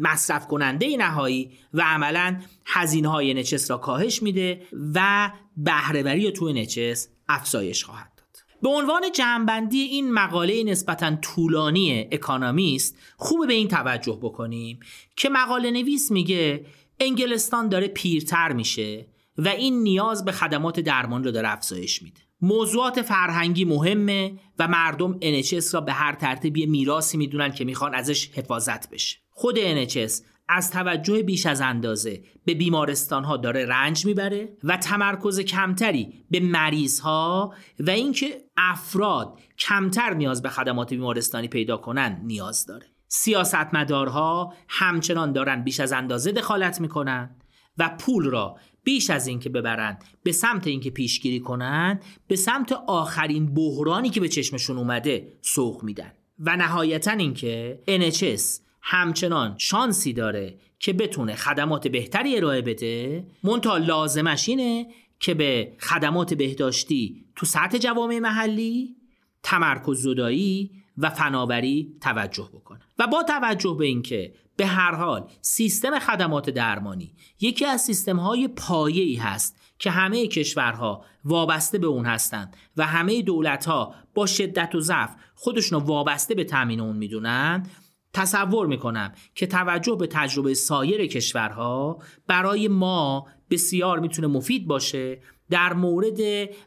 مصرف کننده نهایی و عملا هزینه های نچس را کاهش میده و بهرهوری توی نچس افزایش خواهد داد. به عنوان جمعبندی این مقاله نسبتا طولانی اکانامیست خوبه به این توجه بکنیم که مقاله نویس میگه انگلستان داره پیرتر میشه و این نیاز به خدمات درمان رو داره افزایش میده. موضوعات فرهنگی مهمه و مردم NHS را به هر ترتیب یه میراسی می‌دونن که می‌خوان ازش حفاظت بشه. خود NHS از توجه بیش از اندازه به بیمارستان ها داره رنج می‌بره و تمرکز کمتری به مریض ها و اینکه افراد کمتر نیاز به خدمات بیمارستانی پیدا کنن نیاز داره. سیاستمدارها همچنان دارن بیش از اندازه دخالت می‌کنن و پول را بیش از اینکه ببرند به سمت اینکه پیشگیری کنند به سمت آخرین بحرانی که به چشمشون اومده سوق میدن. و نهایتا اینکه NHS همچنان شانسی داره که بتونه خدمات بهتری ارائه بده منتها لازمش اینه که به خدمات بهداشتی تو سطح جوامع محلی تمرکز زدایی و فناوری توجه بکنه و با توجه به اینکه به هر حال سیستم خدمات درمانی یکی از سیستم های پایه‌ای هست که همه کشورها وابسته به اون هستند و همه دولت ها با شدت و ضعف خودشون وابسته به تامین اون می‌دونن تصور می‌کنم که توجه به تجربه سایر کشورها برای ما بسیار می‌تونه مفید باشه در مورد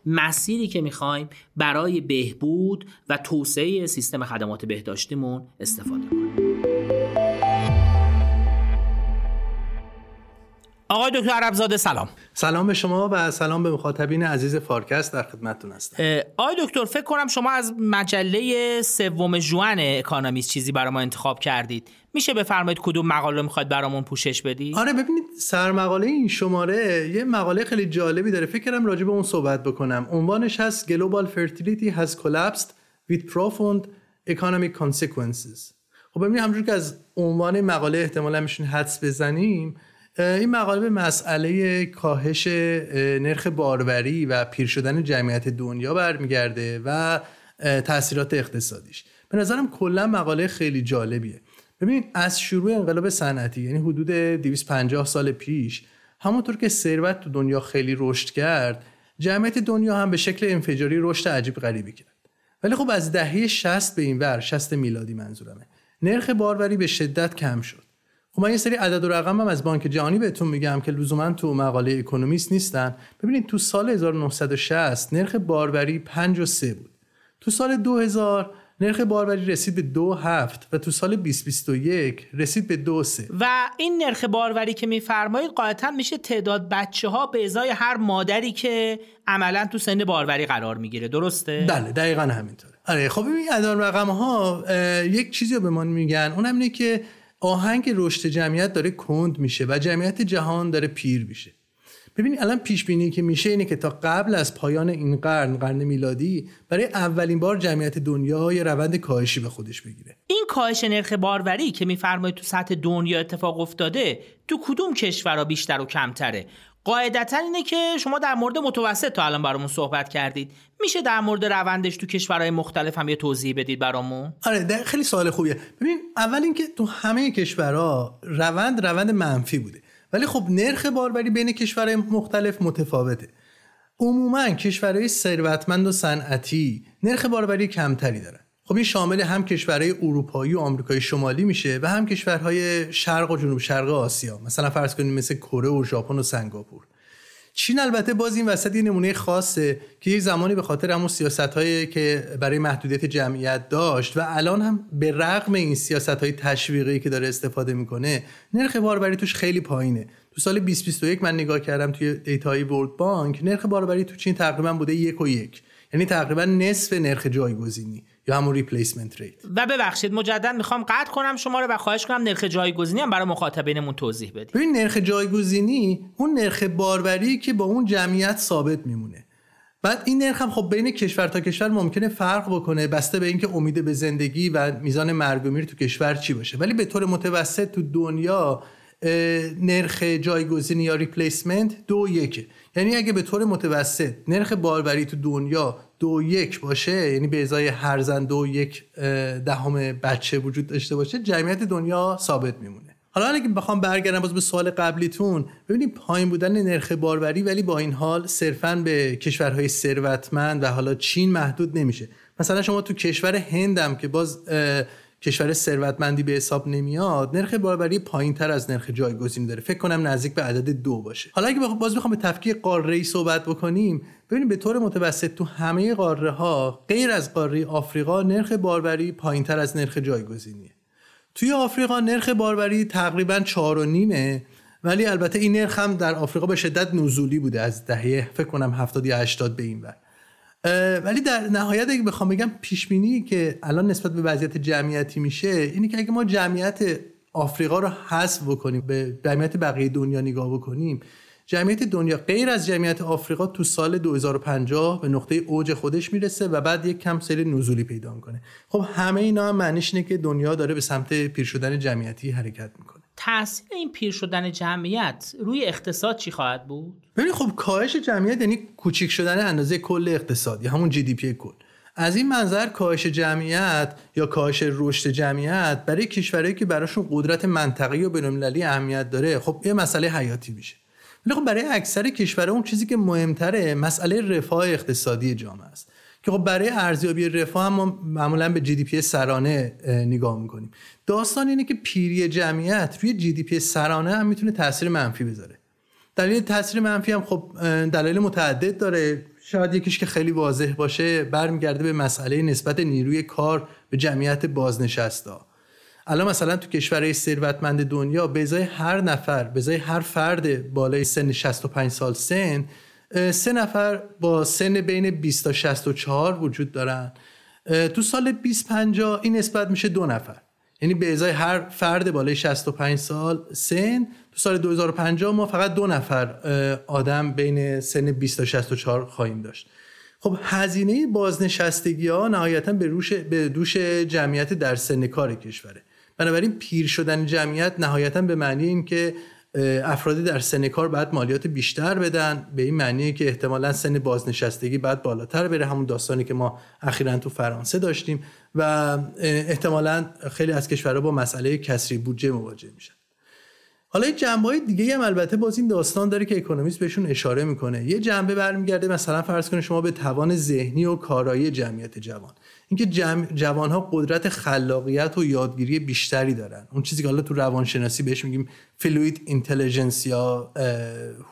مسیری که می‌خوایم برای بهبود و توسعه سیستم خدمات بهداشتیمون استفاده کنیم. آقای دکتر عربزاده سلام. سلام به شما و سلام به مخاطبین عزیز فارکست در خدمتتون هستم. آقای دکتر فکر کنم شما از مجله سوم جوان اکانومیست چیزی برای ما انتخاب کردید. میشه بفرمایید کدوم مقاله می‌خواد برامون پوشش بدی آره ببینید سرمقاله این شماره یه مقاله خیلی جالبی داره. فکر کنم راجع به اون صحبت بکنم. عنوانش هست Global Fertility has collapsed with profound economic consequences. خب ببینید همونجور که از عنوان مقاله احتمالا میشون حدس بزنیم این مقاله به مسئله کاهش نرخ باروری و پیر شدن جمعیت دنیا برمیگرده و تاثیرات اقتصادیش. به نظرم کلا مقاله خیلی جالبیه. ببینید از شروع انقلاب صنعتی یعنی حدود 250 سال پیش همونطور که ثروت تو دنیا خیلی رشد کرد جمعیت دنیا هم به شکل انفجاری رشد عجیب غریبی کرد. ولی خب از دهه 60 به این ور 60 میلادی منظورمه نرخ باروری به شدت کم شد. خب من یه سری عدد و رقم هم از بانک جهانی بهتون میگم که لزوما تو مقاله اکونومیست نیستن. ببینید تو سال 1960 نرخ باروری 5 و 3 بود. تو سال 2000 نرخ باربری رسید به دو هفت و تو سال 2021 رسید به دو سه. و این نرخ باربری که میفرمایید قاعدتا میشه تعداد بچه ها به ازای هر مادری که عملا تو سن باربری قرار می‌گیره. درسته؟ بله دقیقا همینطوره. آره خب این ادان رقم ها یک چیزی رو به ما میگن. اونم اینه که آهنگ رشد جمعیت داره کند میشه و جمعیت جهان داره پیر میشه. ببینید الان پیش بینی که میشه اینه که تا قبل از پایان این قرن قرن میلادی برای اولین بار جمعیت دنیا یه روند کاهشی به خودش بگیره. این کاهش نرخ باروری که میفرمایید تو سطح دنیا اتفاق افتاده تو کدوم کشورها بیشتر و کمتره؟ قاعدتا اینه که شما در مورد متوسط تا الان برامون صحبت کردید. میشه در مورد روندش تو کشورهای مختلف هم یه توضیح بدید برامون؟ آره خیلی سوال خوبیه. ببین اول اینکه تو همه کشورها روند روند منفی بوده. ولی خب نرخ باربری بین کشورهای مختلف متفاوته. عموما کشورهای ثروتمند و صنعتی نرخ باربری کمتری دارن. خب این شامل هم کشورهای اروپایی و آمریکای شمالی میشه و هم کشورهای شرق و جنوب شرق آسیا. مثلا فرض کنیم مثل کره و ژاپن و سنگاپور. چین البته باز این وسط یه نمونه خاصه که یک زمانی به خاطر همون سیاست هایی که برای محدودیت جمعیت داشت و الان هم به رغم این سیاست های تشویقی که داره استفاده می‌کنه نرخ باروری توش خیلی پایینه. تو سال 2021 من نگاه کردم توی data ی World Bank نرخ باروری تو چین تقریبا بوده یک و یک. یعنی تقریبا نصف نرخ جایگزینی. یا همون replacement rate و ببخشید مجدد می‌خوام قطع کنم شما رو و خواهش کنم نرخ جایگزینی هم برای مخاطبینمون توضیح بدید. ببین نرخ جایگزینی اون نرخ باروری که با اون جمعیت ثابت میمونه. بعد این نرخ هم خب بین کشور تا کشور ممکنه فرق بکنه بسته به اینکه امید به زندگی و میزان مرگ و میر تو کشور چی باشه. ولی به طور متوسط تو دنیا نرخ جایگزینی یا ریپلیسمنت دو یکه. یعنی اگه به طور متوسط نرخ باربری تو دنیا دو یک باشه یعنی به ازای هر زن دو یک دهم بچه وجود داشته باشه جمعیت دنیا ثابت میمونه. حالا اگه بخوام برگردم باز به سوال قبلیتون ببینید پایین بودن نرخ باربری ولی با این حال صرفا به کشورهای ثروتمند و حالا چین محدود نمیشه. مثلا شما تو کشور هندم که باز کشور ثروتمندی به حساب نمیاد نرخ باربری پایین تر از نرخ جایگزینی داره. فکر کنم نزدیک به عدد دو باشه. حالا اگه باز بخوام به تفکیک قاره صحبت بکنیم ببینید به طور متوسط تو همه قاره ها غیر از قاره آفریقا نرخ باربری پایین تر از نرخ جایگزینیه. توی آفریقا نرخ باربری تقریبا چهار و نیمه ولی البته این نرخ هم در آفریقا به شدت نزولی بوده از دهه فکر کنم 70 یا 80 به این بر ولی در نهایت اگه بخوام بگم پیش بینی که الان نسبت به وضعیت جمعیتی میشه اینی که اگه ما جمعیت آفریقا رو حذف بکنیم به جمعیت بقیه دنیا نگاه بکنیم جمعیت دنیا غیر از جمعیت آفریقا تو سال 2050 به نقطه اوج خودش می‌رسه و بعد یک کم سری نزولی پیدا می‌کنه. خب همه اینا هم معنیش اینه که دنیا داره به سمت پیر شدن جمعیتی حرکت می‌کنه. تاثیر این پیر شدن جمعیت روی اقتصاد چی خواهد بود؟ ببین خب کاهش جمعیت یعنی کوچیک شدن اندازه کل اقتصاد یا همون GDP کل. از این منظر کاهش جمعیت یا کاهش رشد جمعیت برای کشورهایی که براشون قدرت منطقه‌ای و بین‌المللی اهمیت داره خب یه مسئله حیاتی میشه. ولی خب برای اکثر کشورها اون چیزی که مهمتره مسئله رفاه اقتصادی جامعه است. که خب برای ارزیابی رفاه هم ما معمولا به GDP سرانه نگاه می‌کنیم. داستان اینه که پیری جمعیت روی GDP سرانه هم می‌تونه تاثیر منفی بذاره. دلیل تاثیر منفی هم خب دلایل متعدد داره. شاید یکیش که خیلی واضح باشه برمیگرده به مسئله نسبت نیروی کار به جمعیت بازنشسته الان مثلا تو کشورهای ثروتمند دنیا به ازای هر نفر به ازای هر فرد بالای سن 65 سال سن سه نفر با سن بین 20 تا 64 وجود دارن. تو سال 2050 این نسبت میشه دو نفر. یعنی به ازای هر فرد بالای 65 سال سن تو سال 2050 ما فقط دو نفر آدم بین سن 20 تا 64 خواهیم داشت. خب هزینه بازنشستگی ها نهایتا به, روش به دوش جمعیت در سن کار کشوره. بنابراین پیر شدن جمعیت نهایتا به معنی این که افرادی در سن کار باید مالیات بیشتر بدن. به این معنی که احتمالا سن بازنشستگی باید بالاتر بره. همون داستانی که ما اخیرا تو فرانسه داشتیم. و احتمالا خیلی از کشورها با مسئله کسری بودجه مواجه میشن. حالا یه جنبه های دیگه هم البته باز این داستان داره که اکونومیست بهشون اشاره می‌کنه. یه جنبه برمیگرده مثلا فرض کنید شما به توان ذهنی و کارایی جمعیت جوان. اینکه جمع جوان ها قدرت خلاقیت و یادگیری بیشتری دارن. اون چیزی که حالا تو روانشناسی بهش میگیم fluid intelligence یا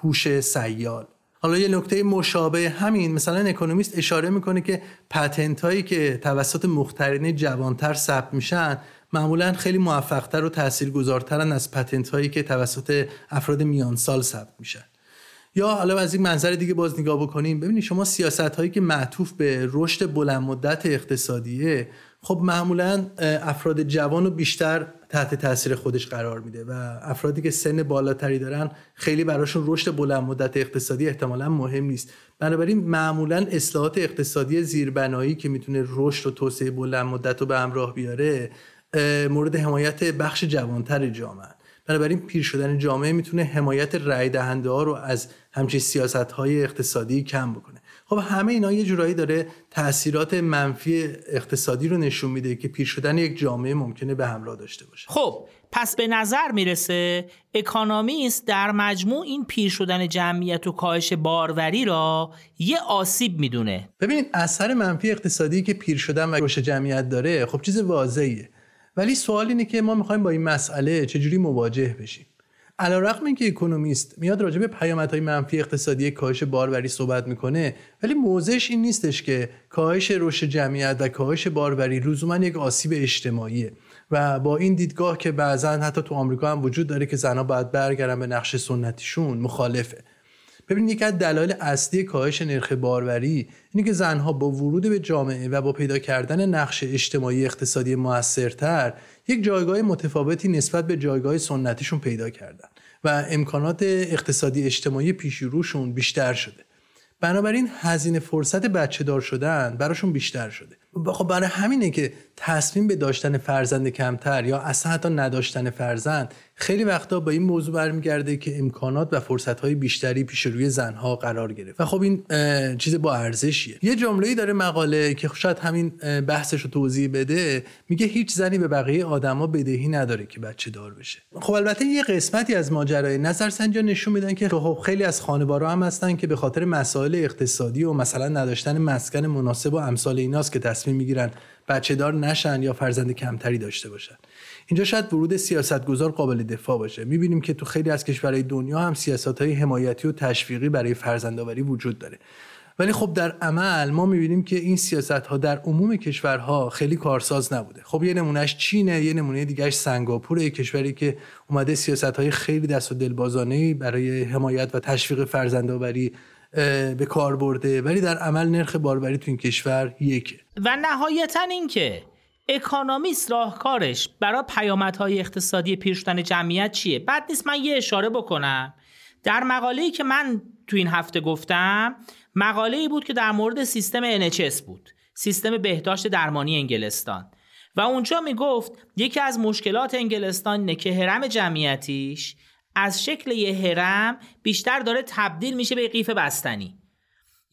هوش سیال. حالا یه نکته مشابه همین مثلا اکونومیست اشاره می‌کنه که patent هایی که توسط مخترعین جوانتر ثبت میشن معمولا خیلی موفقتر و تاثیرگذارترن از پتنت هایی که توسط افراد میان سال ثبت میشن. یا حالا از این منظر دیگه باز نگاه بکنیم ببینید شما سیاست هایی که معطوف به رشد بلند مدت اقتصادیه خب معمولا افراد جوان رو بیشتر تحت تاثیر خودش قرار میده و افرادی که سن بالاتری دارن خیلی براشون رشد بلند مدت اقتصادی احتمالا مهم نیست. بنابراین معمولا اصلاحات اقتصادی زیربنایی که می‌تونه رشد و توسعه بلند مدت رو به همراه بیاره مورد حمایت بخش جوانتر جامعه. بنابراین پیر شدن جامعه می‌تونه حمایت رای دهنده ها رو از همچین سیاست های اقتصادی کم بکنه. خب همه اینا یه جورایی داره تاثیرات منفی اقتصادی رو نشون میده که پیر شدن یک جامعه ممکنه به همراه داشته باشه. خب پس به نظر می‌رسه اکانومیست در مجموع این پیر شدن جمعیت و کاهش باروری را یه آسیب می‌دونه. ببینید اثر منفی اقتصادی که پیر شدن و رشد جمعیت داره خب چیز واضحیه. ولی سوال اینه که ما می‌خوایم با این مسئله چجوری مواجه بشیم؟ علیرغم اینکه اکونومیست میاد راجع به پیامدهای منفی اقتصادی کاهش باروری صحبت می‌کنه ولی موضعش این نیستش که کاهش رشد جمعیت و کاهش باروری لزوما یک آسیب اجتماعیه و با این دیدگاه که بعضا حتی تو آمریکا هم وجود داره که زنها باید برگردن به نقش سنتیشون مخالفه. ببینید یکی از دلایل اصلی کاهش نرخ باروری اینه که زنها با ورود به جامعه و با پیدا کردن نقش اجتماعی اقتصادی موثرتر یک جایگاه متفاوتی نسبت به جایگاه سنتیشون پیدا کردن و امکانات اقتصادی اجتماعی پیشروشون بیشتر شده. بنابراین هزینه فرصت بچه دار شدن براشون بیشتر شده. خب برای همینه که تصمیم به داشتن فرزند کمتر یا اصلا حتی نداشتن فرزند خیلی وقتا با این موضوع برمیگرده که امکانات و فرصتهای بیشتری پیش روی زنها قرار گرفت. و خب این چیز با ارزشیه. یه جمله‌ای داره مقاله که شاید همین بحثش رو توضیح بده. میگه هیچ زنی به بقیه آدما بدهی نداره که بچه دار بشه. خب البته یه قسمتی از ماجرای نظرسنجی نشون میدن که خب خیلی از خانوارا هم هستن که به خاطر مسائل اقتصادی و مثلا نداشتن مسکن مناسب و امثال ایناست که تصمیم می‌گیرن بچه دار نشن یا فرزند کمتری داشته باشن. اینجا شاید ورود سیاستگزار قابل دفاع باشه. می‌بینیم که تو خیلی از کشورهای دنیا هم سیاست های حمایتی و تشویقی برای فرزندآوری وجود داره. ولی خب در عمل ما می‌بینیم که این سیاست ها در عموم کشورها خیلی کارساز نبوده. خب یه نمونهش چینه یه نمونه دیگهش سنگاپور کشوری که اومده سیاست های خیلی دست و دلبازانه برای حمایت و تشویق فرزندآوری به کار برده. ولی در عمل نرخ باروری تو این کشور یکه. و نهایتا اینکه اکانومیست راهکارش برای پیامدهای اقتصادی پیرشدن جمعیت چیه؟ بعد نیست من یه اشاره بکنم. در مقاله‌ای که من تو این هفته گفتم مقاله‌ای بود که در مورد سیستم NHS بود سیستم بهداشت درمانی انگلستان. و اونجا می‌گفت یکی از مشکلات انگلستان اینه که هرم جمعیتیش از شکل یه هرم بیشتر داره تبدیل میشه به قیف بستنی.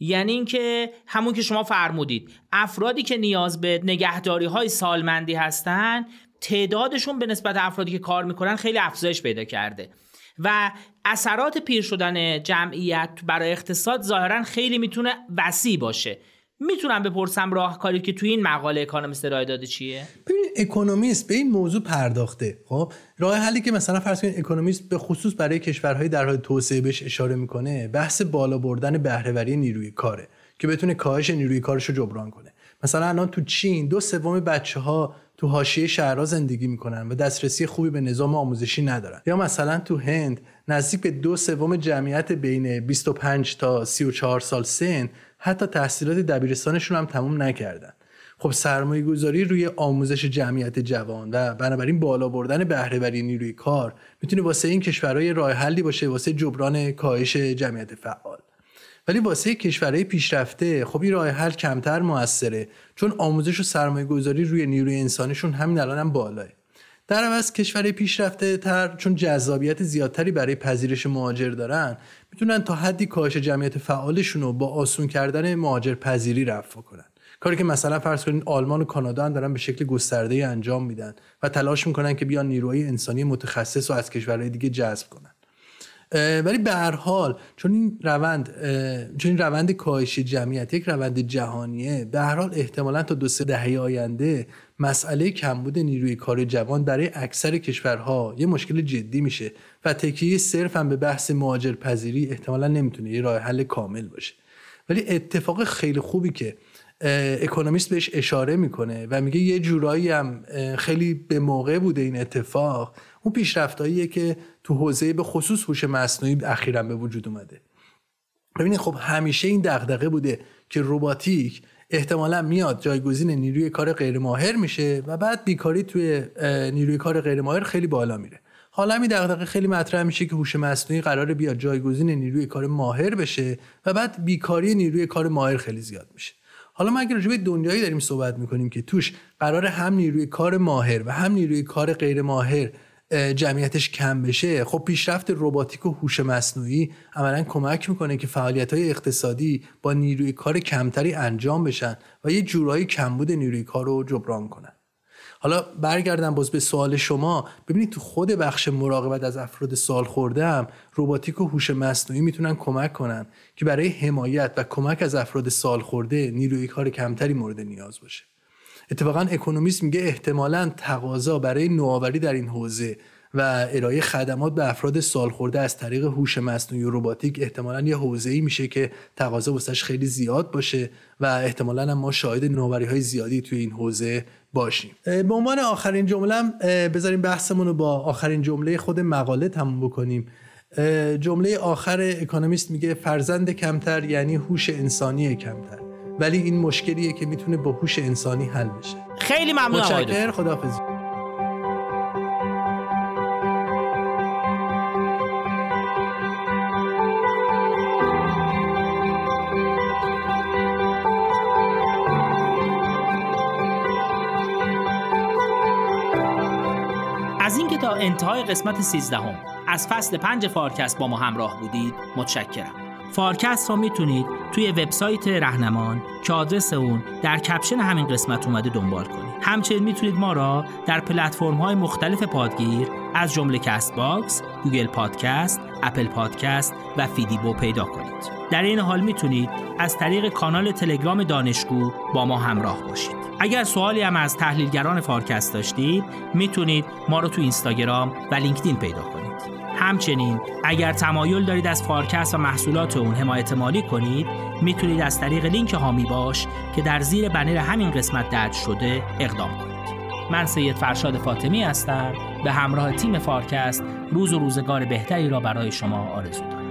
یعنی اینکه همون که شما فرمودید افرادی که نیاز به نگهداری های سالمندی هستن تعدادشون به نسبت افرادی که کار می‌کنن خیلی افزایش پیدا کرده. و اثرات پیر شدن جمعیت برای اقتصاد ظاهرا خیلی می‌تونه وسیع باشه. می‌تونم بپرسم راهکاری که توی این مقاله اکونومیست ارائه داده چیه؟ ببین اکونومیست به این موضوع پرداخته. خب راه حلی که مثلا فرض کنید اکونومیست به خصوص برای کشورهای در حال توسعه بهش اشاره می‌کنه بحث بالا بردن بهرهوری نیروی کاره که بتونه کاهش نیروی کارش رو جبران کنه. مثلا الان تو چین دو سوم بچه ها تو حاشیه شهرها زندگی می‌کنن و دسترسی خوبی به نظام آموزشی ندارن. یا مثلا تو هند نزدیک به دو سوم جمعیت بین 25 تا 34 سال سن حتی تحصیلات دبیرستانشون هم تموم نکردن. خب سرمایه گذاری روی آموزش جمعیت جوان و بنابراین بالا بردن بهرهوری نیروی کار می‌تونه واسه این کشورهای راه حلی باشه واسه جبران کاهش جمعیت فعال. ولی واسه کشورهای پیشرفته خب این راه حل کمتر موثره چون آموزش و سرمایه گذاری روی نیروی انسانیشون همین الان هم بالاه. در عوض کشور پیشرفته تر چون جذابیت زیادتری برای پذیرش مهاجر دارن. می‌تونن تا حدی کاهش جمعیت فعالشون رو با آسون کردن مهاجر پذیری رفع کنن. کاری که مثلا فرض کنید آلمان و کانادا هم دارن به شکل گسترده انجام میدن و تلاش می‌کنن که بیان نیروهای انسانی متخصص و از کشورهای دیگه جذب کنن. ولی به هر حال چون این روند چون این روند کاهش جمعیت یک روند جهانیه به هر حال احتمالا تا دو سه دهه آینده مسئله کمبود نیروی کار جوان برای اکثر کشورها یه مشکل جدی میشه و تکیه صرف هم به بحث مهاجر پذیری احتمالا نمی‌تونه یه راه حل کامل باشه. ولی اتفاق خیلی خوبی که اکونومیست بهش اشاره می‌کنه و میگه یه جورایی هم خیلی به موقع بوده این اتفاق اون پیشرفتاییه که تو حوزه به خصوص هوش مصنوعی اخیرا به وجود اومده. ببینید خب همیشه این دغدغه بوده که روباتیک احتمالا میاد جایگزین نیروی کار غیر ماهر میشه و بعد بیکاری توی نیروی کار غیر ماهر خیلی بالا میره. حالا می دغدغه خیلی مطرح میشه که هوش مصنوعی قرار بیاد جایگزین نیروی کار ماهر بشه و بعد بیکاری نیروی کار ماهر خیلی زیاد میشه. حالا ما اگه به دنیایی داریم صحبت می‌کنیم که توش قرار هم نیروی کار ماهر و هم نیروی کار غیر ماهر جمعیتش کم بشه. خب پیشرفت رباتیک و هوش مصنوعی عملا کمک می‌کنه که فعالیت های اقتصادی با نیروی کار کمتری انجام بشن و یه جورایی کمبود نیروی کار رو جبران کنن. حالا برگردم باز به سوال شما. ببینید تو خود بخش مراقبت از افراد سال خورده هم روباتیک و هوش مصنوعی می‌تونن کمک کنن که برای حمایت و کمک از افراد سال خورده نیروی کار کمتری مورد نیاز باشه. اتفاقا اکونومیست میگه احتمالا تقاضا برای نوآوری در این حوزه و ارائه خدمات به افراد سالخورده از طریق هوش مصنوعی و رباتیک احتمالا یه حوزه‌ای میشه که تقاضا واسش خیلی زیاد باشه و احتمالا هم ما شاهد نوآوری های زیادی توی این حوزه باشیم. به عنوان آخرین جمله بذاریم بحثمون رو با آخرین جمله خود مقاله تموم بکنیم. جمله آخر اکونومیست میگه فرزند کمتر یعنی هوش انسانی کمتر. ولی این مشکلیه که می‌تونه با هوش انسانی حل بشه. خیلی ممنون متشکر خداحافظ. از اینکه تا انتهای قسمت 13 هم از فصل 5 فارکست با ما همراه بودید متشکرم. فارکست رو می‌تونید توی وبسایت رهنمان که آدرس اون در caption همین قسمت اومده دنبال کنید. همچنین می‌تونید ما را در پلتفرم های مختلف پادگیر از جمله Castbox، Google Podcast، Apple Podcast و فیدیبو پیدا کنید. در این حال می‌تونید از طریق کانال تلگرام دانشگو با ما همراه باشید. اگر سوالی هم از تحلیلگران فارکست داشتید می‌تونید ما رو تو اینستاگرام و لینکدین پیدا کنید. همچنین اگر تمایل دارید از فارکست و محصولات اون حمایت مالی کنید می‌تونید از طریق لینک حامی باش که در زیر بنر همین قسمت درج شده اقدام کنید. من سید فرشاد فاطمی هستم. به همراه تیم فارکست روز و روزگار بهتری را برای شما آرزو دارم.